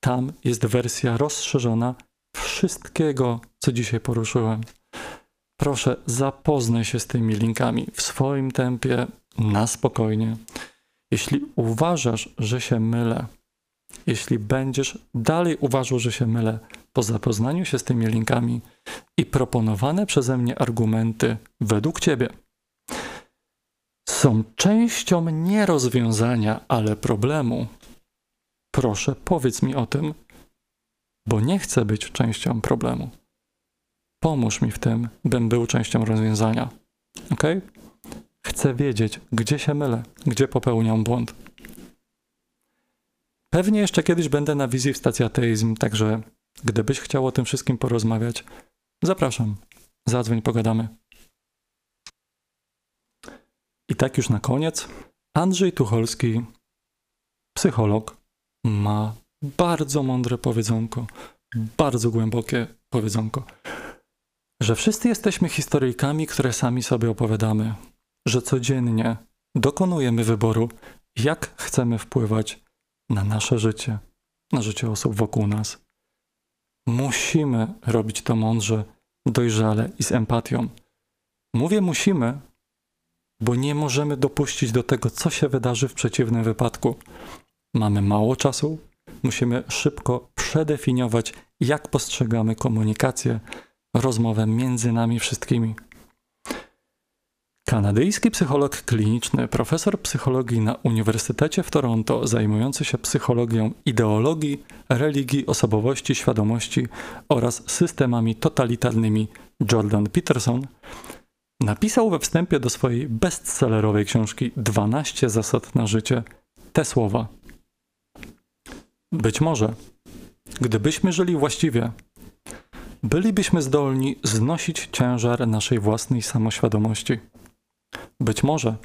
Tam jest wersja rozszerzona wszystkiego, co dzisiaj poruszyłem. Proszę, zapoznaj się z tymi linkami w swoim tempie, na spokojnie. Jeśli uważasz, że się mylę, jeśli będziesz dalej uważał, że się mylę, po zapoznaniu się z tymi linkami i proponowane przeze mnie argumenty według Ciebie są częścią nie rozwiązania, ale problemu, proszę powiedz mi o tym, bo nie chcę być częścią problemu. Pomóż mi w tym, bym był częścią rozwiązania. Ok? Chcę wiedzieć, gdzie się mylę, gdzie popełniam błąd. Pewnie jeszcze kiedyś będę na wizji w stacji ateizm, także gdybyś chciał o tym wszystkim porozmawiać, zapraszam. Zadzwoń, pogadamy. I tak już na koniec, Andrzej Tucholski, psycholog, ma bardzo mądre powiedzonko, bardzo głębokie powiedzonko, że wszyscy jesteśmy historyjkami, które sami sobie opowiadamy, że codziennie dokonujemy wyboru, jak chcemy wpływać na nasze życie, na życie osób wokół nas. Musimy robić to mądrze, dojrzale i z empatią. Mówię musimy, bo nie możemy dopuścić do tego, co się wydarzy w przeciwnym wypadku. Mamy mało czasu, musimy szybko przedefiniować, jak postrzegamy komunikację, rozmowę między nami wszystkimi. Kanadyjski psycholog kliniczny, profesor psychologii na Uniwersytecie w Toronto, zajmujący się psychologią ideologii, religii, osobowości, świadomości oraz systemami totalitarnymi, Jordan Peterson, Napisał we wstępie do swojej bestsellerowej książki 12 zasad na życie te słowa. Być może, gdybyśmy żyli właściwie, bylibyśmy zdolni znosić ciężar naszej własnej samoświadomości. Być może,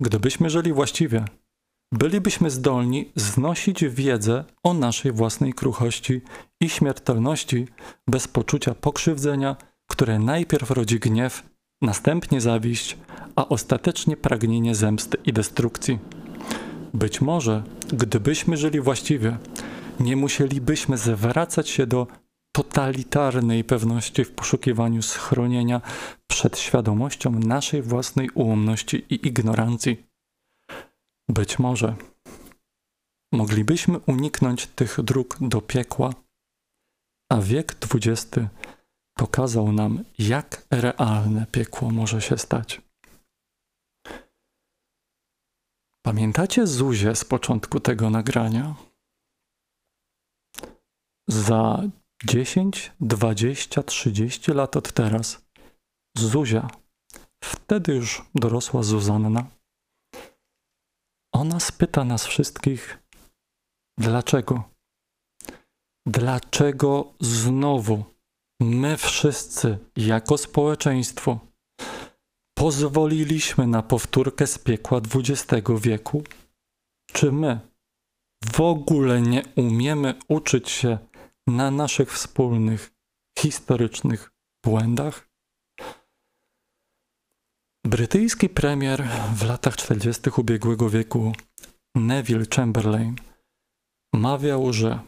Gdybyśmy żyli właściwie, bylibyśmy zdolni znosić wiedzę o naszej własnej kruchości i śmiertelności bez poczucia pokrzywdzenia, które najpierw rodzi gniew, następnie zawiść, a ostatecznie pragnienie zemsty i destrukcji. Być może, gdybyśmy żyli właściwie, nie musielibyśmy zwracać się do totalitarnej pewności w poszukiwaniu schronienia przed świadomością naszej własnej ułomności i ignorancji. Być może moglibyśmy uniknąć tych dróg do piekła, a wiek XX pokazał nam, jak realne piekło może się stać. Pamiętacie Zuzię z początku tego nagrania? Za 10, 20, 30 lat od teraz Zuzia, wtedy już dorosła Zuzanna, ona spyta nas wszystkich, dlaczego? Dlaczego znowu my wszyscy jako społeczeństwo pozwoliliśmy na powtórkę z piekła XX wieku? Czy my w ogóle nie umiemy uczyć się na naszych wspólnych historycznych błędach? Brytyjski premier w latach 40. ubiegłego wieku Neville Chamberlain mawiał, że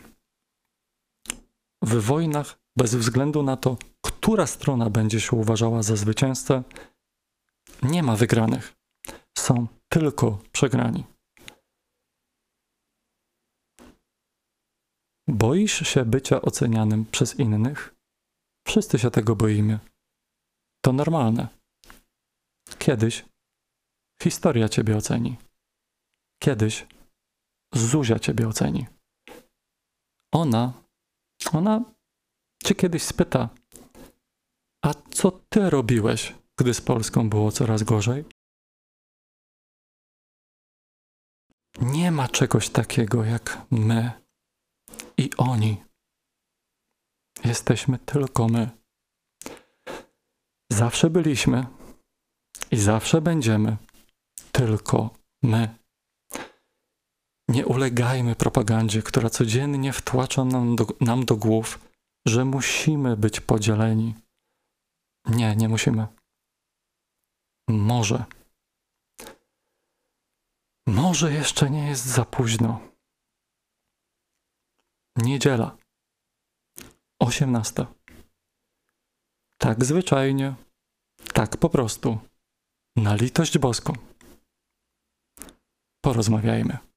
w wojnach, bez względu na to, która strona będzie się uważała za zwycięzcę, nie ma wygranych. Są tylko przegrani. Boisz się bycia ocenianym przez innych? Wszyscy się tego boimy. To normalne. Kiedyś historia ciebie oceni. Kiedyś Zuzia ciebie oceni. Ona, ona cię kiedyś spyta, a co ty robiłeś, gdy z Polską było coraz gorzej? Nie ma czegoś takiego jak my i oni. Jesteśmy tylko my. Zawsze byliśmy i zawsze będziemy tylko my. Nie ulegajmy propagandzie, która codziennie wtłacza nam do, nam do głów, że musimy być podzieleni. Nie, nie musimy. Może. Może jeszcze nie jest za późno. Niedziela. 18. Tak zwyczajnie, tak po prostu. Na litość boską. Porozmawiajmy.